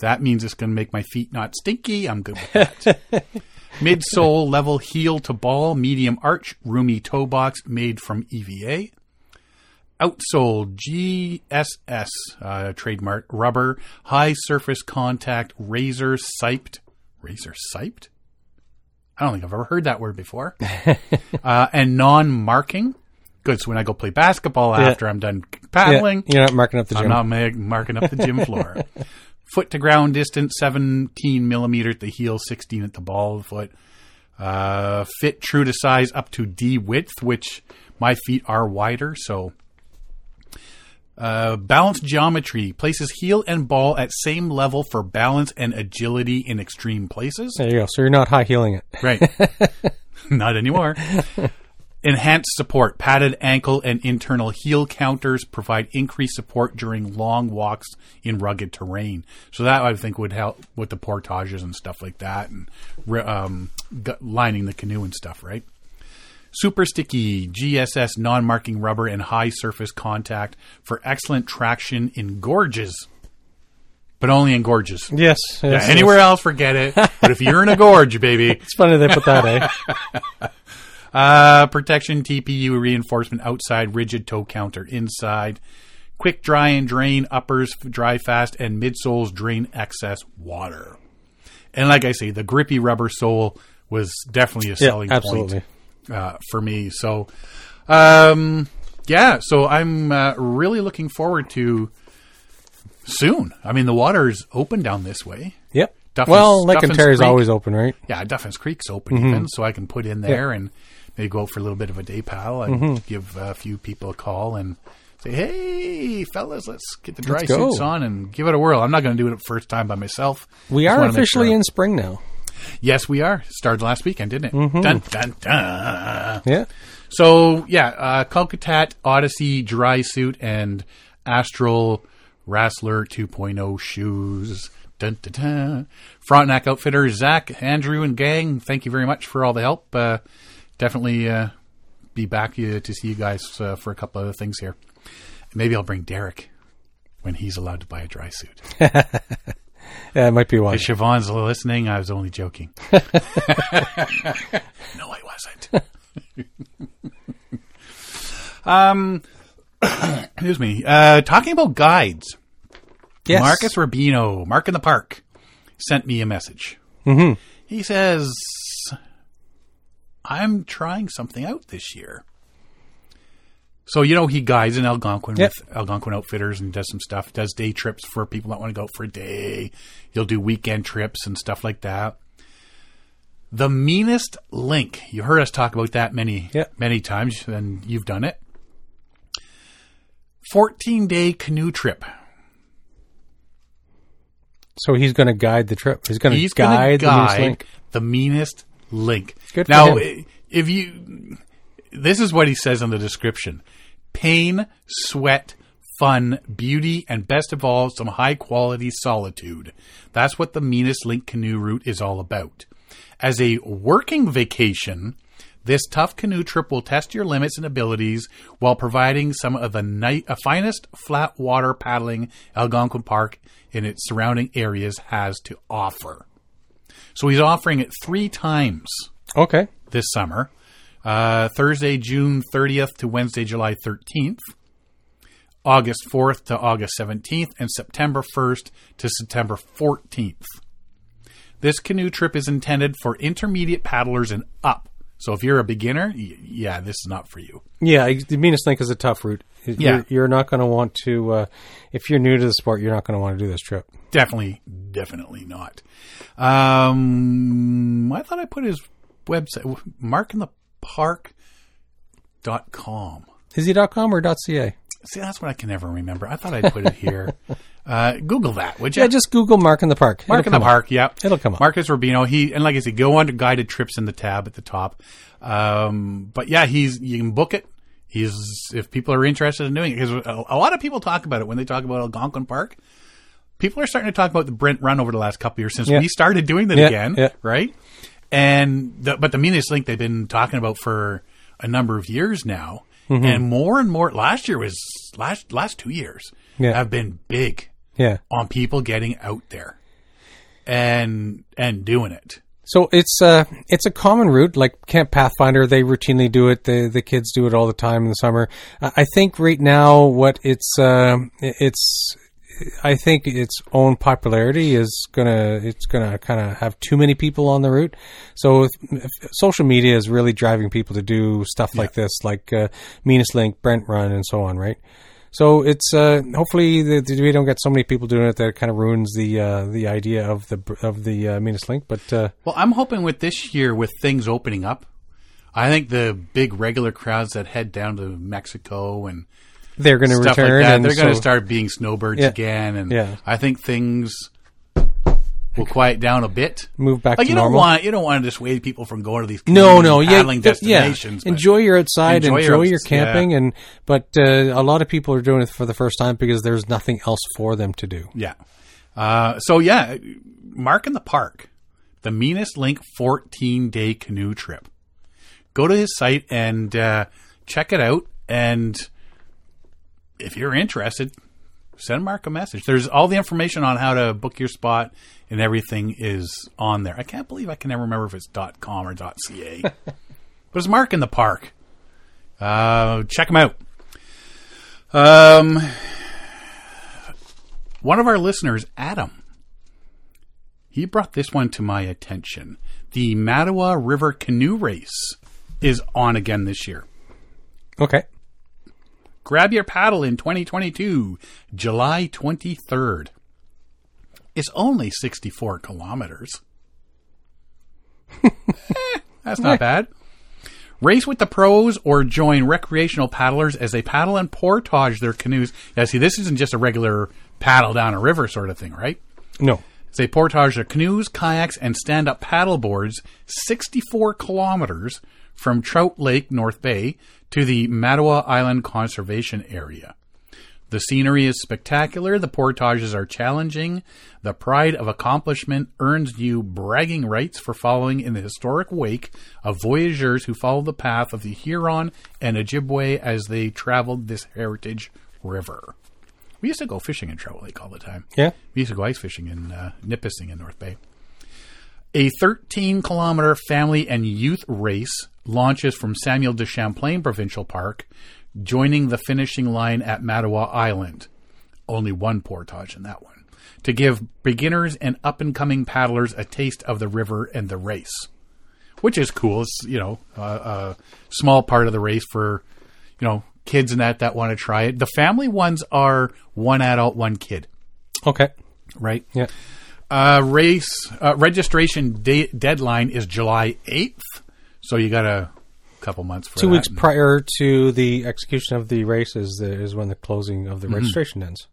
That means it's going to make my feet not stinky. I'm good with that. Midsole level heel to ball, medium arch, roomy toe box made from EVA. Outsole GSS uh, trademark rubber, high surface contact, razor siped. Razor siped? I don't think I've ever heard that word before. uh, and non marking. Good. So when I go play basketball after I'm done Yeah. paddling, You're not marking up the gym. I'm not ma- marking up the gym floor. foot to ground distance, 17 millimeter at the heel, 16 at the ball of the foot. Uh, fit true to size up to D width, which my feet are wider, so. Uh, balance geometry places heel and ball at same level for balance and agility in extreme places. there you go. So you're not high heeling it. Right. Not anymore. Enhanced support. Padded ankle and internal heel counters provide increased support during long walks in rugged terrain. So that I think would help with the portages and stuff like that, and um, lining the canoe and stuff. Right. Super sticky GSS non-marking rubber and high surface contact for excellent traction in gorges, but only in gorges. Yes. Yeah, anywhere yes. else, forget it. But if you're in a gorge, baby, It's funny they put that, eh? uh, protection TPU reinforcement outside, rigid toe counter inside, quick dry and drain uppers dry fast, and midsoles drain excess water. And like I say, the grippy rubber sole was definitely a Yeah, selling absolutely. point uh, for me. So, um, yeah, so I'm uh, really looking forward to soon. I mean, the water's open down this way. Yep. Duffin's- well, Lake Ontario's always open, right? Yeah, Duffin's Creek's open even, so I can put in there and maybe go out for a little bit of a day pal and give a few people a call and say, "Hey, fellas, let's get the dry suits on and give it a whirl." I'm not going to do it the first time by myself. We Just are officially sure. in spring now. Yes, we are. Started last weekend, didn't it? Dun dun dun. Yeah. So yeah, uh, Odyssey dry suit and Astral Rassler 2.0 shoes. Dun, dun, dun. Frontenac Outfitters, Zach, Andrew, and gang. Thank you very much for all the help. Uh, definitely uh, be back uh, to see you guys uh, for a couple other things here. Maybe I'll bring Derek when he's allowed to buy a dry suit. Yeah, it might be one. If Siobhan's listening, I was only joking. no, I wasn't. um, excuse me. Uh, talking about guides, Yes. Marcus Rubino, Mark in the Park, sent me a message. Mm-hmm. He says, I'm trying something out this year. So, you know, he guides in Algonquin Yep. with Algonquin Outfitters and does some stuff, does day trips for people that want to go out for a day. He'll do weekend trips and stuff like that. The meanest link. You heard us talk about that many, Yep. many times, and you've done it. 14 day canoe trip. So he's going to guide the trip. He's going to He's guide, the guide link. the meanest link. Good now, him. if you, this is what he says in the description: pain, sweat, fun, beauty, and best of all, some high quality solitude. That's what the meanest link canoe route is all about. As a working vacation, this tough canoe trip will test your limits and abilities while providing some of the ni- uh, finest flat water paddling Algonquin Park and its surrounding areas has to offer. So he's offering it three times Okay. this summer uh, Thursday, June 30th to Wednesday, July 13th, August 4th to August 17th, and September 1st to September 14th. This canoe trip is intended for intermediate paddlers and up. So if you're a beginner, y- yeah, this is not for you. Yeah, meanest link is a tough route. You're, Yeah. you're not going to want to. Uh, if you're new to the sport, you're not going to want to do this trip. Definitely, definitely not. Um, I thought I put his website, markinthepark.com. Is he .com or .ca? See, that's what I can never remember. I thought I'd put it here. uh, Google that, would you? Yeah, just Google Mark in the Park. Mark It'll in the come up. Park, yep. It'll come up. Marcus Rubino, he, and like I said, go on to guided trips in the tab at the top. Um, but yeah, he's, you can book it. He's, if people are interested in doing it, because a, a lot of people talk about it when they talk about Algonquin Park. People are starting to talk about the Brent Run over the last couple of years since Yeah. we started doing it Yeah, again, yeah. right? And the, but the meanest link they've been talking about for a number of years now, Mm-hmm. and more and more. Last year was last last two years have been big Yeah. on people getting out there and and doing it. So it's uh it's a common route like Camp Pathfinder. They routinely do it. The the kids do it all the time in the summer. I think right now what it's um it's I think its own popularity is gonna it's gonna kind of have too many people on the route. So if, if social media is really driving people to do stuff like this, like uh, Meanest Link, Brent Run, and so on, right? So it's uh, hopefully the, the, we don't get so many people doing it that it kind of ruins the uh, the idea of the of the uh, Link. But uh, Well, I'm hoping with this year, with things opening up, I think the big regular crowds that head down to Mexico and they're going to return like that, and they're going to start being snowbirds Yeah. again, and Yeah. I think things will quiet down a bit. move back Like to you normal. don't want you don't want to dissuade people from going to these no, no, yeah, yeah. destinations. but- Enjoy your outside, Enjoy enjoy, your your, camping, and but uh, a lot of people are doing it for the first time because there's nothing else for them to do. Yeah. Uh, so yeah, Mark in the Park, the meanest link 14 day canoe trip. Go to his site and uh, check it out. And if you're interested, send Mark a message. There's all the information on how to book your spot and everything is on there. I can't believe I can never remember if it's .com or .ca. but it's Mark in the Park. Uh, check him out. Um, one of our listeners, Adam, he brought this one to my attention. The Mattawa River Canoe Race is on again this year. Okay. Grab your paddle in 2022, July 23rd. It's only 64 kilometers. Eh, that's not bad. Race with the pros or join recreational paddlers as they paddle and portage their canoes. Yeah, see, this isn't just a regular paddle down a river sort of thing, right? No. They portage their canoes, kayaks, and stand up paddle boards 64 kilometers from Trout Lake, North Bay, to the Mattawa Island Conservation Area. The scenery is spectacular, the portages are challenging, the pride of accomplishment earns you bragging rights for following in the historic wake of voyageurs who followed the path of the Huron and Ojibwe as they traveled this heritage river. We used to go fishing in Trout Lake all the time. Yeah. We used to go ice fishing in uh, Nipissing in North Bay. A 13 kilometer family and youth race launches from Samuel de Champlain Provincial Park, joining the finishing line at Mattawa Island. Only one portage in that one. To give beginners and up and coming paddlers a taste of the river and the race. Which is cool. It's, you know, a, a small part of the race for, you know, kids and that that want to try it. The family ones are one adult, one kid, Okay. right? Yeah. Uh, race uh, registration da- deadline is July eighth, so you got a couple months for Two that. weeks prior to the execution of the race is, the, is when the closing of the Mm-hmm. registration ends.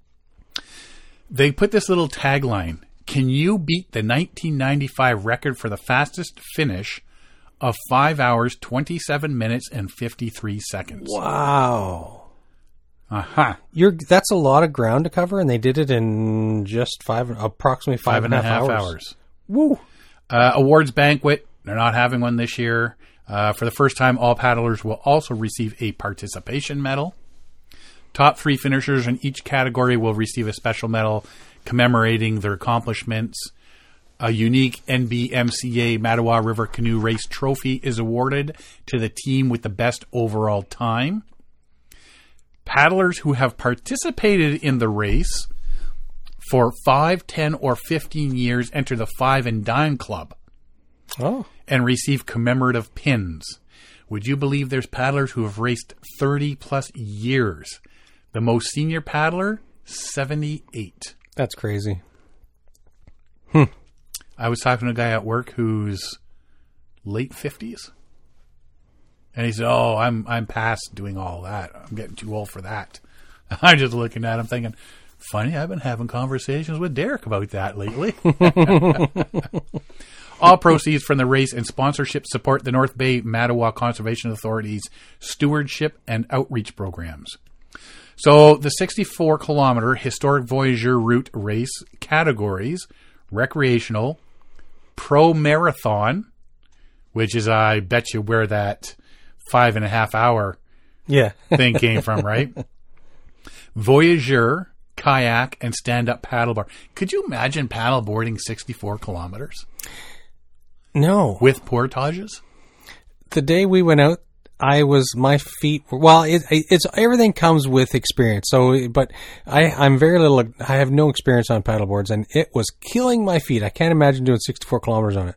They put this little tagline: "Can you beat the 1995 record for the fastest finish of five hours, 27 minutes, and 53 seconds?" Wow. Uh huh. You're that's a lot of ground to cover, and they did it in just five, approximately Five and a half hours. Woo! Uh, awards banquet. They're not having one this year. Uh, for the first time, all paddlers will also receive a participation medal. Top three finishers in each category will receive a special medal commemorating their accomplishments. A unique NBMCA Mattawa River Canoe Race trophy is awarded to the team with the best overall time. Paddlers who have participated in the race for 5, 10, or 15 years enter the 5 and Dime Club Oh, and receive commemorative pins. Would you believe there's paddlers who have raced 30 plus years? The most senior paddler, 78. that's crazy. I was talking to a guy at work who's late 50s. And he said, "Oh, I'm I'm past doing all that. I'm getting too old for that." I'm just looking at him thinking, "Funny, I've been having conversations with Derek about that lately." All proceeds from the race and sponsorship support the North Bay Mattawa Conservation Authority's stewardship and outreach programs. So the 64 kilometer historic Voyageur route race categories recreational, pro marathon, which is, I bet you, where that five and a half hour Yeah. thing came from, right? Voyageur, kayak, and stand up paddleboard. Could you imagine paddleboarding 64 kilometers no. with portages? the day we went out, I was my feet. Well, it, it's everything comes with experience. So, but I I'm very little. I have no experience on paddleboards, and it was killing my feet. I can't imagine doing 64 kilometers on it.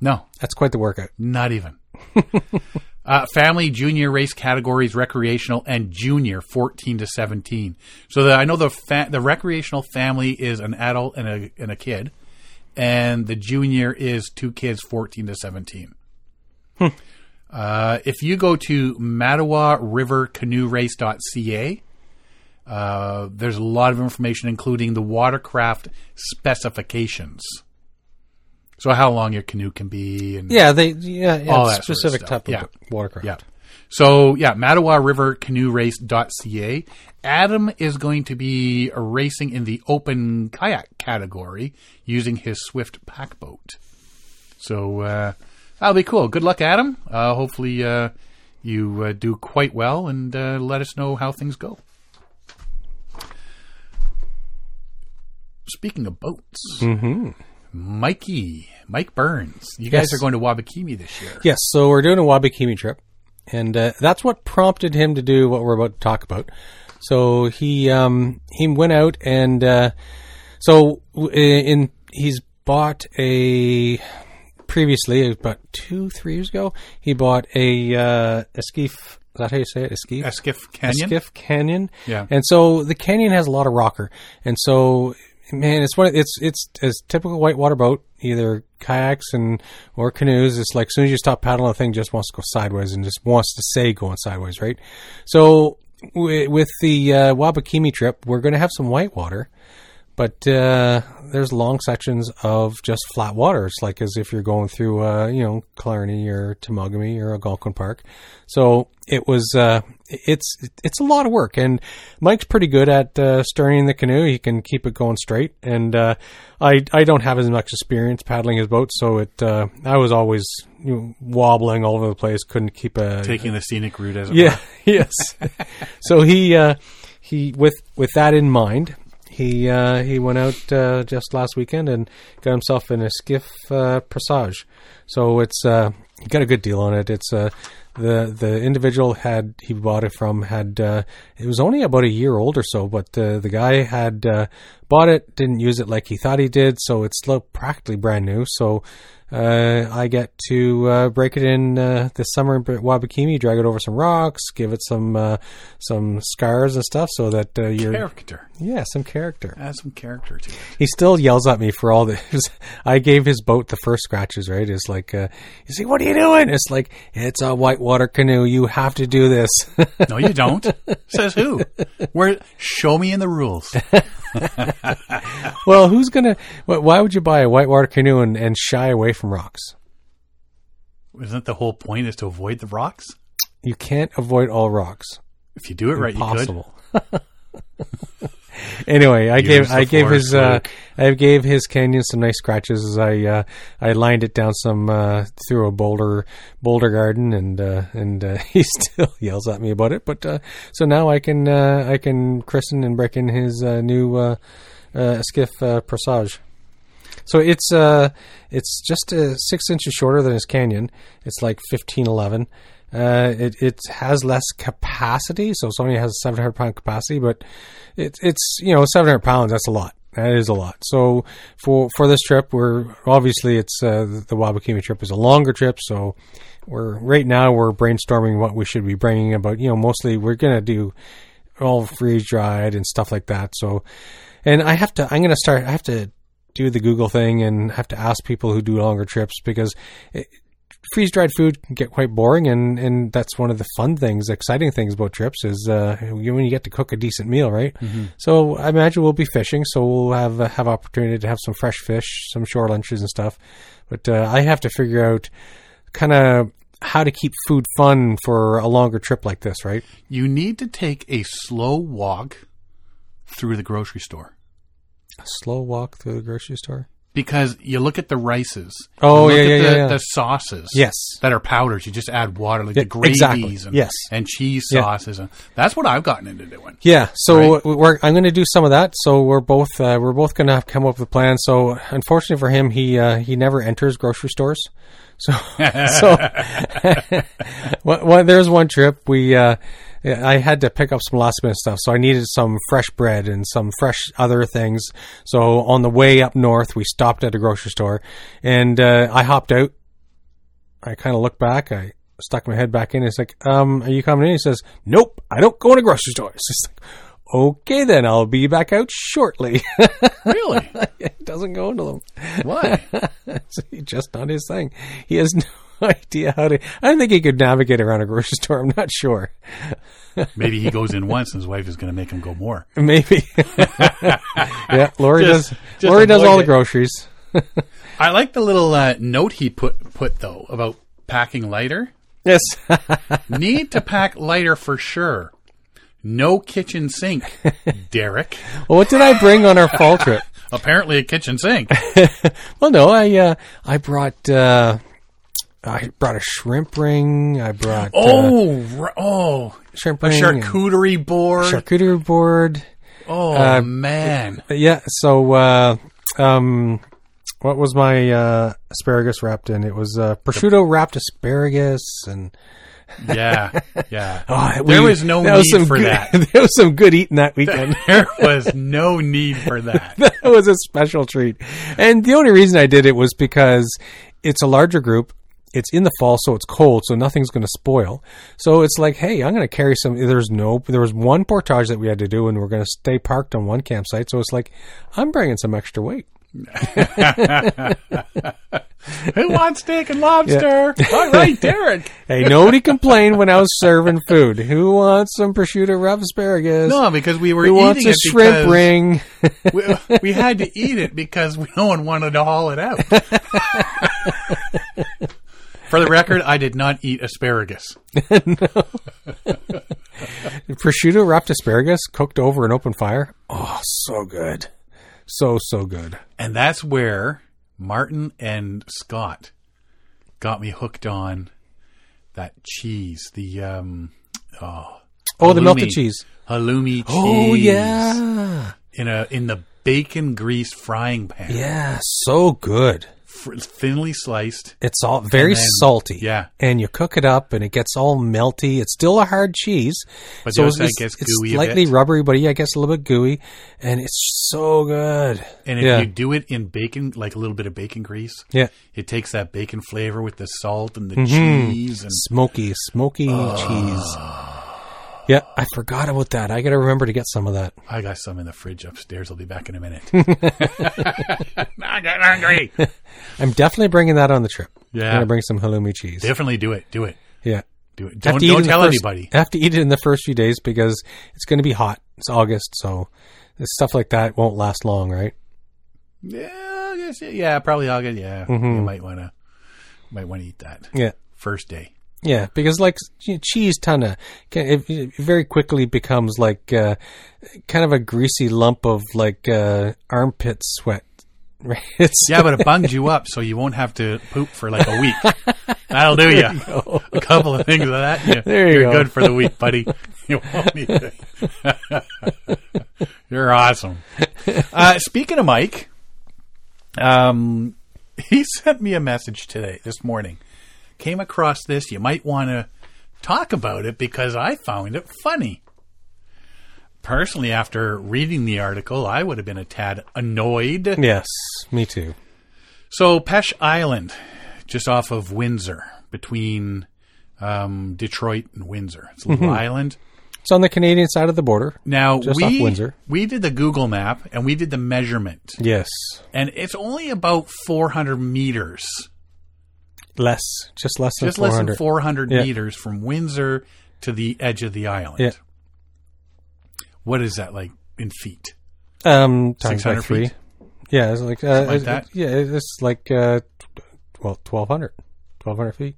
No, That's quite the workout. not even. uh, family junior race categories recreational and junior 14 to 17 so the, i know the fa- the recreational family is an adult and a, and a kid and the junior is two kids 14 to 17 uh, if you go to mattawa river canoe race.ca uh, there's a lot of information including the watercraft specifications so how long your canoe can be and Yeah, they yeah, yeah All that sort of specific type of Yeah. watercraft. Yeah. So yeah, Mattawa River Canoe Race.ca. Adam is going to be racing in the open kayak category using his Swift pack boat. So uh, that'll be cool. Good luck, Adam. Uh, hopefully uh, you uh, do quite well and uh, let us know how things go. Speaking of boats, Mikey, Mike Burns, you guys are going to Wabakimi this year. Yes, so we're doing a Wabakimi trip, and uh, that's what prompted him to do what we're about to talk about. So he um, he went out and uh, so in he's bought a previously about two three years ago he bought a uh. Is that how you say it? A skiff. Esquif Canyon. Esquif Canyon. Yeah. And so the canyon has a lot of rocker, and so man, it's one. It's it's as typical whitewater boat, either kayaks and or canoes. It's like as soon as you stop paddling, the thing just wants to go sideways and just wants to say going sideways, right? So with the uh, Wabakimi trip, we're going to have some whitewater, but uh, there's long sections of just flat water. It's like as if you're going through, uh, you know, Killarney or Temagami or Algonquin Park. So it was, uh, it's it's a lot of work, and Mike's pretty good at uh, steering the canoe. He can keep it going straight, and uh, I I don't have as much experience paddling his boat, so it uh, I was always you know, wobbling all over the place. Couldn't keep a Taking the scenic route as it yeah, were. yes. so he uh, he with with that in mind, he uh, he went out uh, just last weekend and got himself in a Esquif uh, Presage. So it's uh, he got a good deal on it. It's uh, the the individual had he bought it from had uh, it was only about a year old or so, but uh, the guy had uh, bought it, didn't use it like he thought he did, so it's practically brand new. So I get to uh, break it in uh, this summer in Wabakimi, drag it over some rocks, give it some uh, some scars and stuff, so that uh, you're Character. yeah some character. Add some character to it. He still yells at me for all this. I gave his boat the first scratches. Right? It's like uh, he's like, "What are you doing?" It's like it's a whitewater canoe. You have to do this. No, you don't. Says who? Where? Show me in the rules. well, who's gonna? Why would you buy a whitewater canoe and, and shy away from rocks? Isn't the whole point is to avoid the rocks? You can't avoid all rocks. If you do it right, you could. Anyway, I gave I gave his uh. I gave his canyon some nice scratches as I uh, I lined it down some uh, through a boulder boulder garden and uh, and uh, he still yells at me about it. But uh, so now I can uh, I can christen and break in his uh, new uh, uh, Esquif uh, Presage. So it's uh it's just uh, six inches shorter than his canyon. It's like fifteen eleven. Uh, it it has less capacity, so Sony has a seven hundred pound capacity. But it's it's you know seven hundred pounds. That's a lot. That is a lot. So for for this trip, we're obviously it's uh, the Wabakimi trip is a longer trip. So we're right now we're brainstorming what we should be bringing. About you know mostly we're gonna do all freeze dried and stuff like that. So and I have to I'm gonna start. I have to do the Google thing and have to ask people who do longer trips because freeze dried food can get quite boring, and, and that's one of the fun things, exciting things about trips is uh, when you get to cook a decent meal, right? So I imagine we'll be fishing, so we'll have uh, have opportunity to have some fresh fish, some shore lunches and stuff. But uh, I have to figure out kind of how to keep food fun for a longer trip like this, right? You need to take a slow walk through the grocery store A slow walk through the grocery store. Because you look at the rices. Oh, you look yeah, at yeah, the, yeah, the sauces. Yes. that are powders. You just add water, like Yeah, the gravies exactly. and Yes. and cheese Yeah. sauces. And that's what I've gotten into doing. Yeah, so Right. we're I'm going to do some of that. So we're both uh, we're both going to come up with a plan. So unfortunately for him, he uh, he never enters grocery stores. So so one, one, there's one trip we uh, I had to pick up some last minute stuff. So I needed some fresh bread and some fresh other things. So on the way up north, we stopped at a grocery store, and uh, I hopped out. I kind of looked back. I stuck my head back in. It's like, um, are you coming in? He says, nope, I don't go into grocery stores. It's like, okay, then I'll be back out shortly. Really? he doesn't go into them. Why? It's just not his thing. He has no idea how to. I don't think he could navigate around a grocery store. I'm not sure. Maybe he goes in once, and his wife is going to make him go more. Maybe. yeah, Lori Just- does. just Lori does all the groceries. I like the little uh, note he put put though about packing lighter. Yes. Need to pack lighter for sure. No kitchen sink, Derek. well, what did I bring on our fall trip? Apparently, a kitchen sink. Well, no, I uh, I brought uh, I brought a shrimp ring. I brought uh, Oh, oh, shrimp a ring, and charcuterie board. charcuterie board. oh uh, man, yeah, so uh, um, what was my uh, asparagus wrapped in? It was uh, prosciutto wrapped asparagus, and yeah, yeah. oh, there we- was no need was for good, that. there was some good eating that weekend. There was no need for that. that was a special treat. And the only reason I did it was because it's a larger group. It's in the fall, so it's cold, so nothing's going to spoil. So it's like, hey, I'm going to carry some. There's no, there was one portage that we had to do, and we're going to stay parked on one campsite. So it's like, I'm bringing some extra weight. Who wants steak and lobster? All right, Derek. Hey, nobody complained when I was serving food. Who wants some prosciutto rub asparagus? No, because we were Who eating wants a shrimp ring? we, we had to eat it because no one wanted to haul it out. For the record, I did not eat asparagus. prosciutto wrapped asparagus cooked over an open fire. Oh, so good. So, so good. And that's where Martin and Scott got me hooked on that cheese. The um oh Oh, the melted cheese. Halloumi cheese. Oh, yeah. In a in the bacon grease frying pan. Yeah, so good. Thinly sliced. It's all very then- salty. yeah. And you cook it up and it gets all melty. It's still a hard cheese. But side it's, gets it's gooey a slightly rubbery, but yeah, it gets a little bit gooey. And it's so good. And if yeah. you do it in bacon, like a little bit of bacon grease, yeah. it takes that bacon flavor with the salt and the Mm-hmm. cheese and Smoky, smoky cheese. Yeah, I forgot about that. I got to remember to get some of that. I got some in the fridge upstairs. I'll be back in a minute. I got hungry. I'm definitely bringing that on the trip. Yeah. I'm going to bring some halloumi cheese. Definitely do it. Do it. Yeah. Do it. Don't, it don't the tell first- anybody. I have to eat it in the first few days because it's going to be hot. It's August, so stuff like that won't last long, right? Yeah, I guess, yeah, probably August. Yeah, you might want to might want to eat that Mm-hmm. Yeah. first day. Yeah, because like cheese, of it, it very quickly becomes like uh, kind of a greasy lump of like uh, armpit sweat. Right? Yeah, but it bungs you up, so you won't have to poop for like a week. That'll do you. A couple of things of that. You you're go. good for the week, buddy. You won't need to. You're awesome. Uh, speaking of Mike, um, he sent me a message today, this morning. Came across this. You might want to talk about it because I found it funny. Personally, after reading the article, I would have been a tad annoyed. yes, me too. So Peche Island, just off of Windsor, between um, Detroit and Windsor. It's a little island. It's on the Canadian side of the border. Now Just we off Windsor. we did the Google map and we did the measurement, Yes, and it's only about 400 meters, less, just less than just less than 400 Yeah. meters from Windsor to the edge of the island. Yeah. What is that like in feet? Um, times by three. feet? Yeah, it's like, uh, like it-? Yeah, it's like uh, well, 1,200. 1,200 feet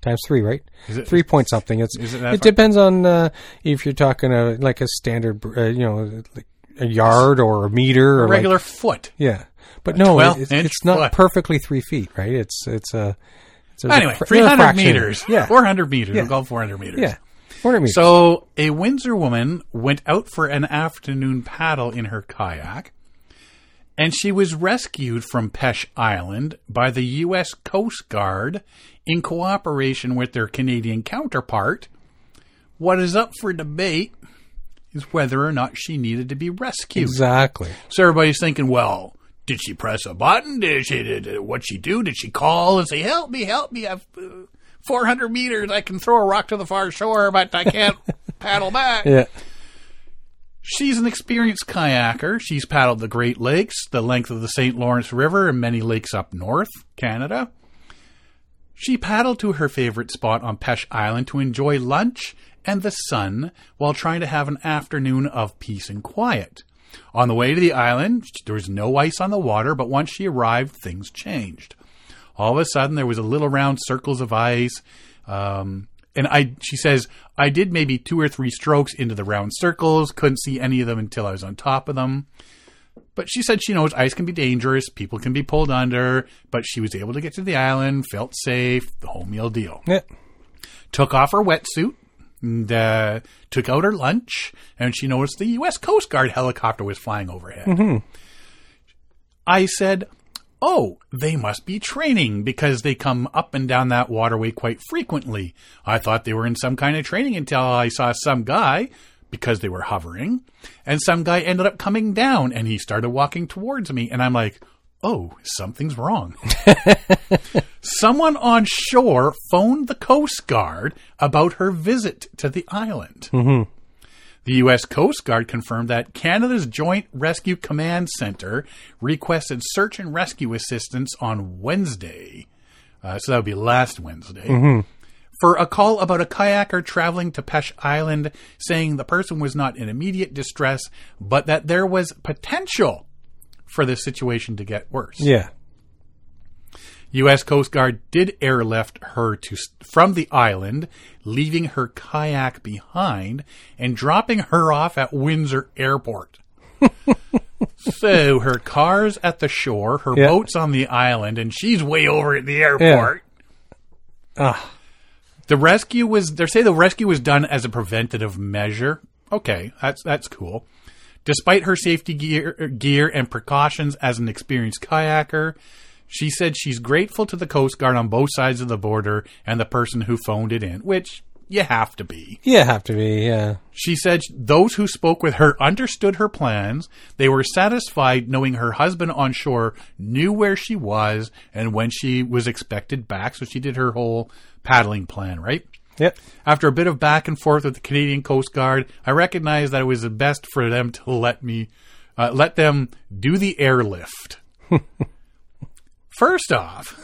times three, right? Is it- three point something? It's it it depends on uh, if you're talking a like a standard, uh, you know, like a yard or a meter or A like- regular foot. yeah, but no, 12 it's, it's not foot. perfectly three feet, right? It's it's a a Anyway, fr- 300 meters. Yeah, 400 meters. Yeah. We'll call it 400 meters. yeah, 400 meters. So, a Windsor woman went out for an afternoon paddle in her kayak, and she was rescued from Peche Island by the U.S. Coast Guard in cooperation with their Canadian counterpart. What is up for debate is whether or not she needed to be rescued. exactly. So everybody's thinking, well, did she press a button? Did she? Did, what she do? Did she call and say, "Help me, help me! I've uh, 400 meters. I can throw a rock to the far shore, but I can't paddle back." Yeah, She's an experienced kayaker. She's paddled the Great Lakes, the length of the St. Lawrence River, and many lakes up north, Canada. She paddled to her favorite spot on Peche Island to enjoy lunch and the sun while trying to have an afternoon of peace and quiet. On the way to the island, there was no ice on the water, but once she arrived, things changed. All of a sudden, there was a little round circles of ice. Um, and I, she says, I did maybe two or three strokes into the round circles. Couldn't see any of them until I was on top of them. But she said she knows ice can be dangerous. People can be pulled under. But she was able to get to the island, felt safe, the whole meal deal yeah. took off her wetsuit and uh, took out her lunch, and she noticed the U.S. Coast Guard helicopter was flying overhead. I said, Oh, they must be training because they come up and down that waterway quite frequently. I thought they were in some kind of training until I saw some guy, because they were hovering, and some guy ended up coming down and he started walking towards me, and I'm like, Oh, something's wrong. Someone on shore phoned the Coast Guard about her visit to the island. The The U.S. Coast Guard confirmed that Canada's Joint Rescue Command Center requested search and rescue assistance on Wednesday. Uh, so that would be last Wednesday. For a call about a kayaker traveling to Peche Island, saying the person was not in immediate distress, but that there was potential for the situation to get worse. Yeah. U.S. Coast Guard did airlift her to from the island, leaving her kayak behind and dropping her off at Windsor Airport. so her car's at the shore, her Yeah. boat's on the island, and she's way over at the airport. Ah, The rescue was they say the rescue was done as a preventative measure. Okay, that's that's cool. Despite her safety gear gear and precautions as an experienced kayaker, she said she's grateful to the Coast Guard on both sides of the border and the person who phoned it in, which you have to be. yeah, have to be. Yeah. She said those who spoke with her understood her plans. They were satisfied knowing her husband on shore knew where she was and when she was expected back. So she did her whole paddling plan, right? Yep. After a bit of back and forth with the Canadian Coast Guard, I recognized that it was the best for them to let me, uh, let them do the airlift. First off,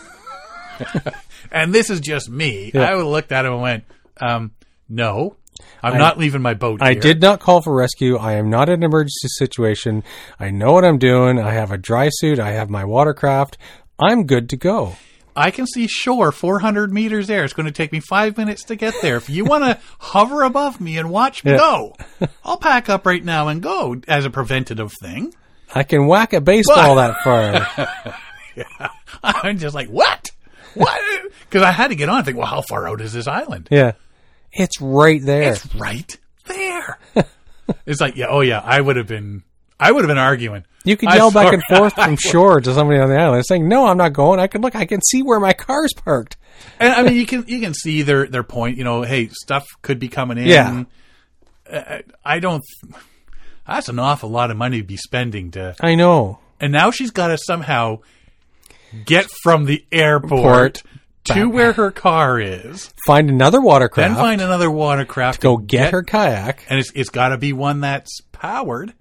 and this is just me, Yeah. I looked at him and went, um, no, I'm not leaving my boat I here. did not call for rescue. I am not in an emergency situation. I know what I'm doing. I have a dry suit. I have my watercraft. I'm good to go. I can see shore 400 meters there. It's going to take me five minutes to get there. If you want to hover above me and watch me Yeah. go, I'll pack up right now and go as a preventative thing. I can whack a baseball that far. I'm just like, what? What? Because I had to get on and think, well, how far out is this island? Yeah. It's right there. It's right there. it's like, yeah, oh yeah, I would have been, I would have been arguing. You could yell back and forth from shore to somebody on the island saying, "No, I'm not going. I can look. I can see where my car's parked." And I mean, you can you can see their their point. You know, hey, stuff could be coming in. Yeah. Uh, I don't. That's an awful lot of money to be spending to. I know. And now she's got to somehow get from the airport Port to where her car is, Find another watercraft. then find another watercraft. go to get her kayak. and it's it's got to be one that's powered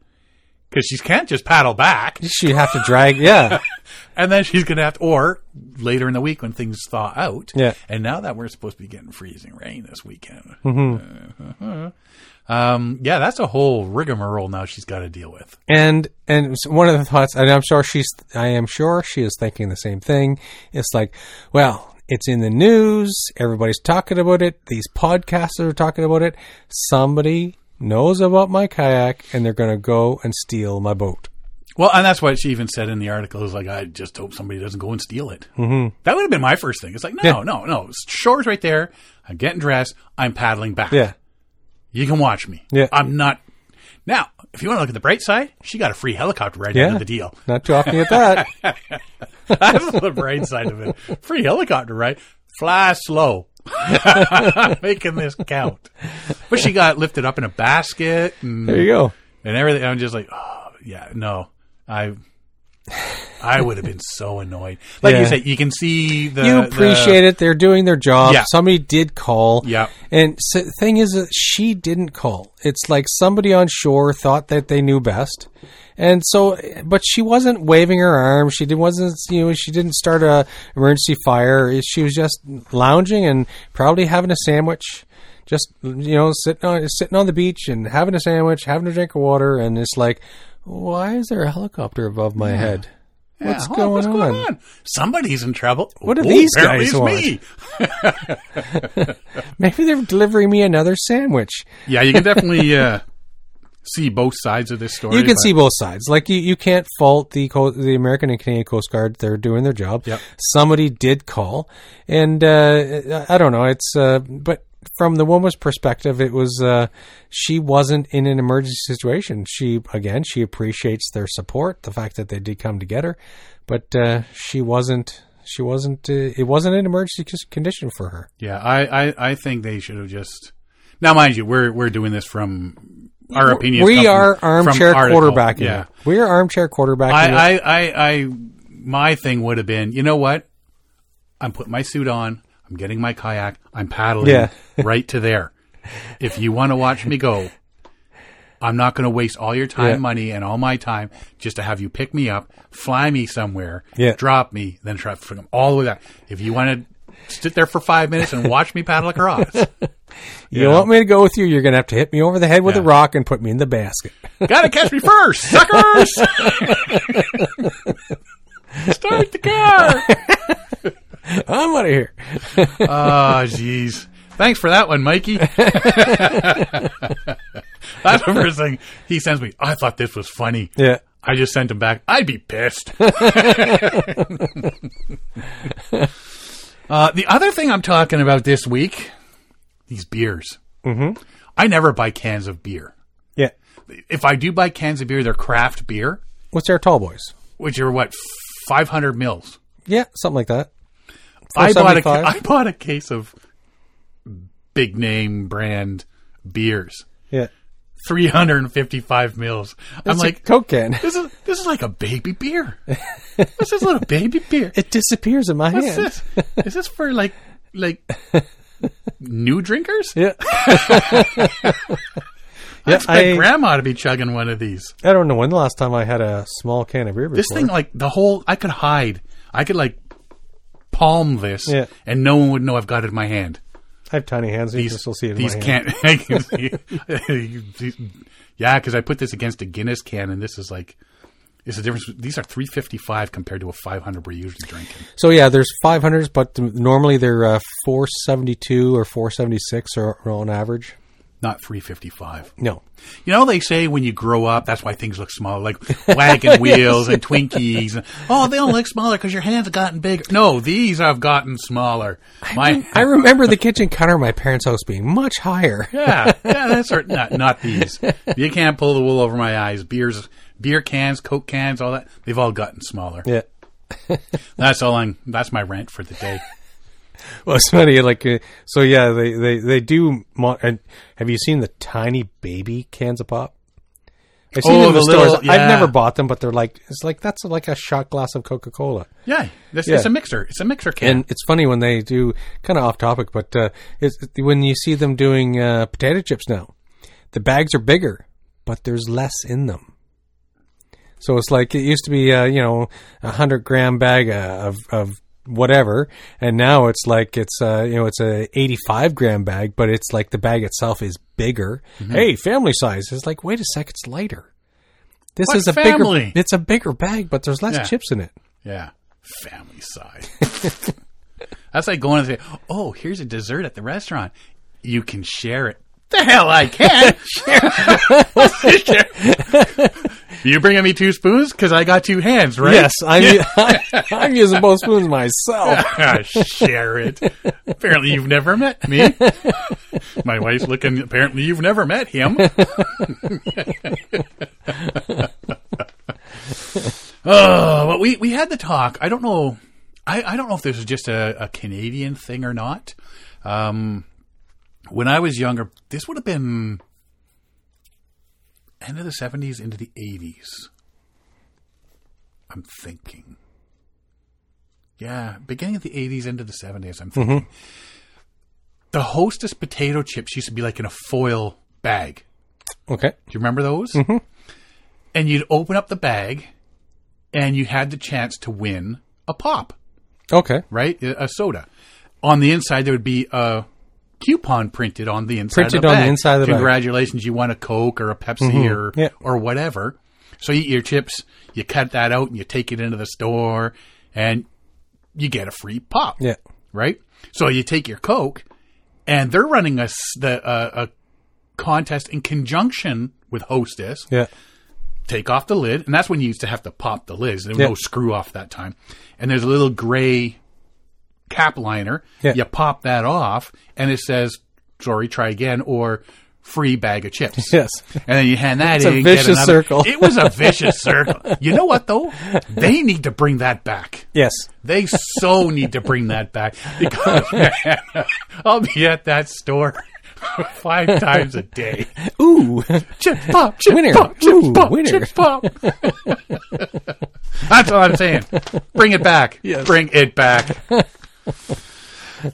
because she can't just paddle back. She have to drag. Yeah. And then she's going to have to, or later in the week when things thaw out. Yeah. And now that we're supposed to be getting freezing rain this weekend. Uh-huh. Um, yeah, that's a whole rigmarole now she's got to deal with. And and one of the thoughts, and I'm sure she's, I am sure she is thinking the same thing. It's like, well, it's in the news. Everybody's talking about it. These podcasters are talking about it. Somebody knows about my kayak, and they're going to go and steal my boat. Well, and that's what she even said in the article is like, I just hope somebody doesn't go and steal it. Mm-hmm. That would have been my first thing. It's like, no, Yeah. no, no. Shore's right there. I'm getting dressed. I'm paddling back. Yeah. You can watch me. Yeah. I'm not. Now, if you want to look at the bright side, she got a free helicopter right Yeah. of the deal. Not too often you get that. That's the bright side of it. Free helicopter right? Fly slow. Making this count. But she got lifted up in a basket and, there you go. and everything. I'm just like, oh, yeah, no. I I would have been so annoyed. Like you Yeah. said, you can see the. you appreciate it. They're doing their job. Yeah. Somebody did call. Yeah. And so, thing is that she didn't call. It's like somebody on shore thought that they knew best. And so, but she wasn't waving her arms. She did, wasn't, you know, she didn't start a emergency fire. She was just lounging and probably having a sandwich. Just, you know, sitting on, sitting on the beach and having a sandwich, having a drink of water. And it's like, why is there a helicopter above my head? What's, huh, going, what's on? going on? Somebody's in trouble. What are Ooh, these guys want? me. Maybe they're delivering me another sandwich. Yeah, you can definitely uh, see both sides of this story. You can but- see both sides. Like you, you can't fault the Co- the American and Canadian Coast Guard. They're doing their job. Yep. Somebody did call, and uh, I don't know. It's uh, but from the woman's perspective, it was uh, she wasn't in an emergency situation. She again, she appreciates their support, the fact that they did come together, but uh, she wasn't. She wasn't. Uh, it wasn't an emergency condition for her. Yeah, I, I, I think they should have just. Now, mind you, we're we're doing this from our opinions. we are from armchair article. quarterbacking. Yeah. We are armchair quarterbacking. I, I, I, I, my thing would have been, you know what? I'm putting my suit on. I'm getting my kayak. I'm paddling Yeah. right to there. If you want to watch me go, I'm not going to waste all your time, Yeah. money, and all my time just to have you pick me up, fly me somewhere, Yeah. drop me, then try to them all the way back. If you want to sit there for five minutes and watch me paddle across, You want me to go with you? You're going to have to hit me over the head with Yeah. a rock and put me in the basket. gotta catch me first, suckers! Start the car. I'm out of here. Oh, jeez. Thanks for that one, Mikey. That's the first thing he sends me. I thought this was funny. Yeah. I just sent him back. I'd be pissed. Uh, the other thing I'm talking about this week, these beers. Mm-hmm. I never buy cans of beer. Yeah. If I do buy cans of beer, they're craft beer, What's our tall boys? which are what 500 mils. Yeah, something like that. I bought a 475? I bought a case of big name brand beers. Yeah. 355 mils. I'm like, a Coke can. this is this is like a baby beer. this is a little baby beer. It disappears in my What's hand. this? Is this for like like new drinkers? Yeah. I yeah, expect I, grandma to be chugging one of these. I don't know when the last time I had a small can of beer before. This thing, like the whole, I could hide. I could like palm this, Yeah. and no one would know I've got it in my hand. I have tiny hands. and you can still see it these can't. I can see- yeah, because I put this against a Guinness can, and this is like, it's a difference. These are three fifty five compared to a five hundred we're usually drinking. So yeah, there's 500s, but normally they're uh, 472 or 476 or, or on average. Not three fifty five. No. You know, they say when you grow up, that's why things look small, like wagon wheels and Twinkies. And, oh, they don't look smaller because your hands have gotten bigger. No, these have gotten smaller. My, I remember the kitchen counter at my parents' house being much higher. yeah, yeah, that's not not these. You can't pull the wool over my eyes. Beers, beer cans, Coke cans, all that. They've all gotten smaller. Yeah. That's all. I'm. That's my rant for the day. Well, it's funny. Like, uh, so yeah, they they they do. Mo- and have you seen the tiny baby cans of pop? I've seen Oh, them in the, the stores. little- I've never bought them, but they're like it's like that's like a shot glass of Coca Cola. Yeah, this Yeah. it's a mixer. It's a mixer can. And it's funny when they do kind of off topic, but uh, it's, when you see them doing uh, potato chips now, the bags are bigger, but there's less in them. So it's like it used to be, uh, you know, a hundred gram bag uh, of of whatever, and now it's like it's uh, you know it's a eighty five gram bag, but it's like the bag itself is bigger. Mm-hmm. Hey, family size. It's like wait a sec, it's lighter. This What is a family? bigger. It's a bigger bag, but there's less Yeah. chips in it. yeah, family size. that's like going and say, "Oh, here's a dessert at the restaurant. You can share it." The hell I can. Share. you bringing me two spoons because I got two hands, right? Yes, I'm, I'm using both spoons myself. share it. Apparently, you've never met me. My wife's looking. Apparently, you've never met him. oh, but we we had the talk. I don't know. I, I don't know if this is just a, a Canadian thing or not. Um, when I was younger, this would have been end of the seventies into the eighties. I'm thinking. Yeah, beginning of the 80s into the 70s, I'm thinking. The Hostess potato chips used to be like in a foil bag. Okay. Do you remember those? Mm-hmm. And you'd open up the bag and you had the chance to win a pop, Okay. right? A soda. On the inside, there would be a coupon printed on the inside Printed of the on the bag. inside of the bag. Congratulations, you won a Coke or a Pepsi or, Yeah. or whatever. So you eat your chips, you cut that out and you take it into the store and you get a free pop Yeah. right? So you take your Coke, and they're running a the uh, a contest in conjunction with Hostess. Yeah. Take off the lid, and that's when you used to have to pop the lid. There was Yeah. no screw off that time, and there's a little gray cap liner. Yeah. You pop that off, and it says "Sorry, try again" or "Free bag of chips." Yes. And then you hand that It's in. a vicious another- circle. It was a vicious circle. You know what though? They need to bring that back. Yes. They so need to bring that back because man, I'll be at that store five times a day. Ooh. Chip pop, chip Winner. pop, chip Ooh, pop, winner. chip pop. That's all I'm saying. Bring it back. Yes. Bring it back.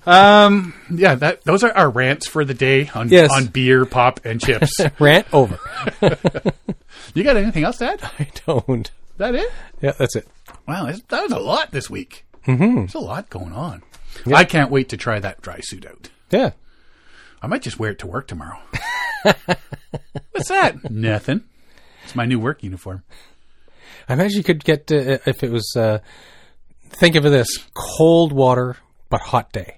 Um, yeah, that those are our rants for the day on Yes. on beer, pop, and chips. Rant over. you got anything else to add? I don't. that it? Yeah, that's it. Wow, that was a lot this week. Mm-hmm. There's a lot going on. I can't wait to try that dry suit out. Yeah. I might just wear it to work tomorrow. What's that? Nothing. It's my new work uniform. I imagine you could get uh, if it was. Uh, think of this: cold water but hot day,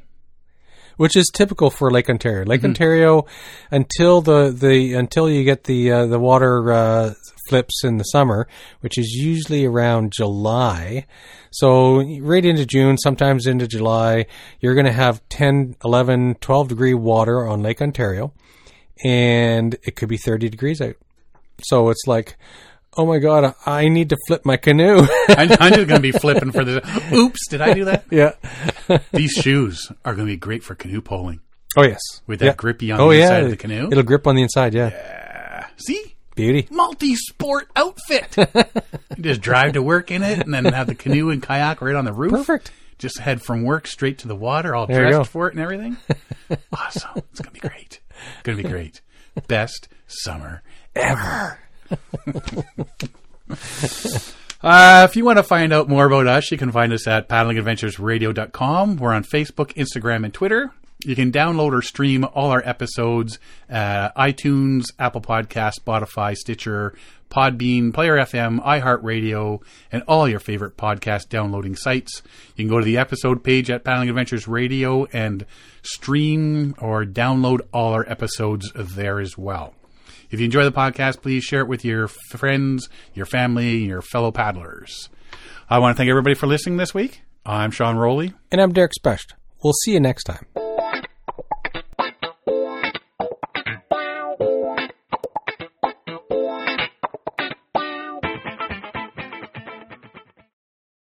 which is typical for Lake Ontario. Lake Ontario, until the, the until you get the uh, the water uh, flips in the summer, which is usually around July. So right into June, sometimes into July, you're going to have 10, 11, 12 degree water on Lake Ontario, and it could be 30 degrees out. So it's like, oh my god, I need to flip my canoe. I'm, I'm just going to be flipping for this. Oops, did I do that? yeah. These shoes are going to be great for canoe poling Oh yes. with that Yeah. grippy on Oh the yeah. inside of the canoe. It'll grip on the inside. Yeah. See? Beauty. Multi-sport outfit. just drive to work in it and then have the canoe and kayak right on the roof. Perfect. Just head from work straight to the water, all There dressed for it and everything. awesome. It's going to be great. It's Going to be great. Best summer ever. Uh, if you want to find out more about us, you can find us at paddlingadventuresradio.com. We're on Facebook, Instagram, and Twitter. You can download or stream all our episodes at iTunes, Apple Podcast, Spotify, Stitcher, Podbean, Player FM, iHeartRadio, and all your favorite podcast downloading sites. You can go to the episode page at Paddling Adventures Radio and stream or download all our episodes there as well. If you enjoy the podcast, please share it with your friends, your family, your fellow paddlers. I want to thank everybody for listening this week. I'm Sean Rowley. And I'm Derek Specht. We'll see you next time.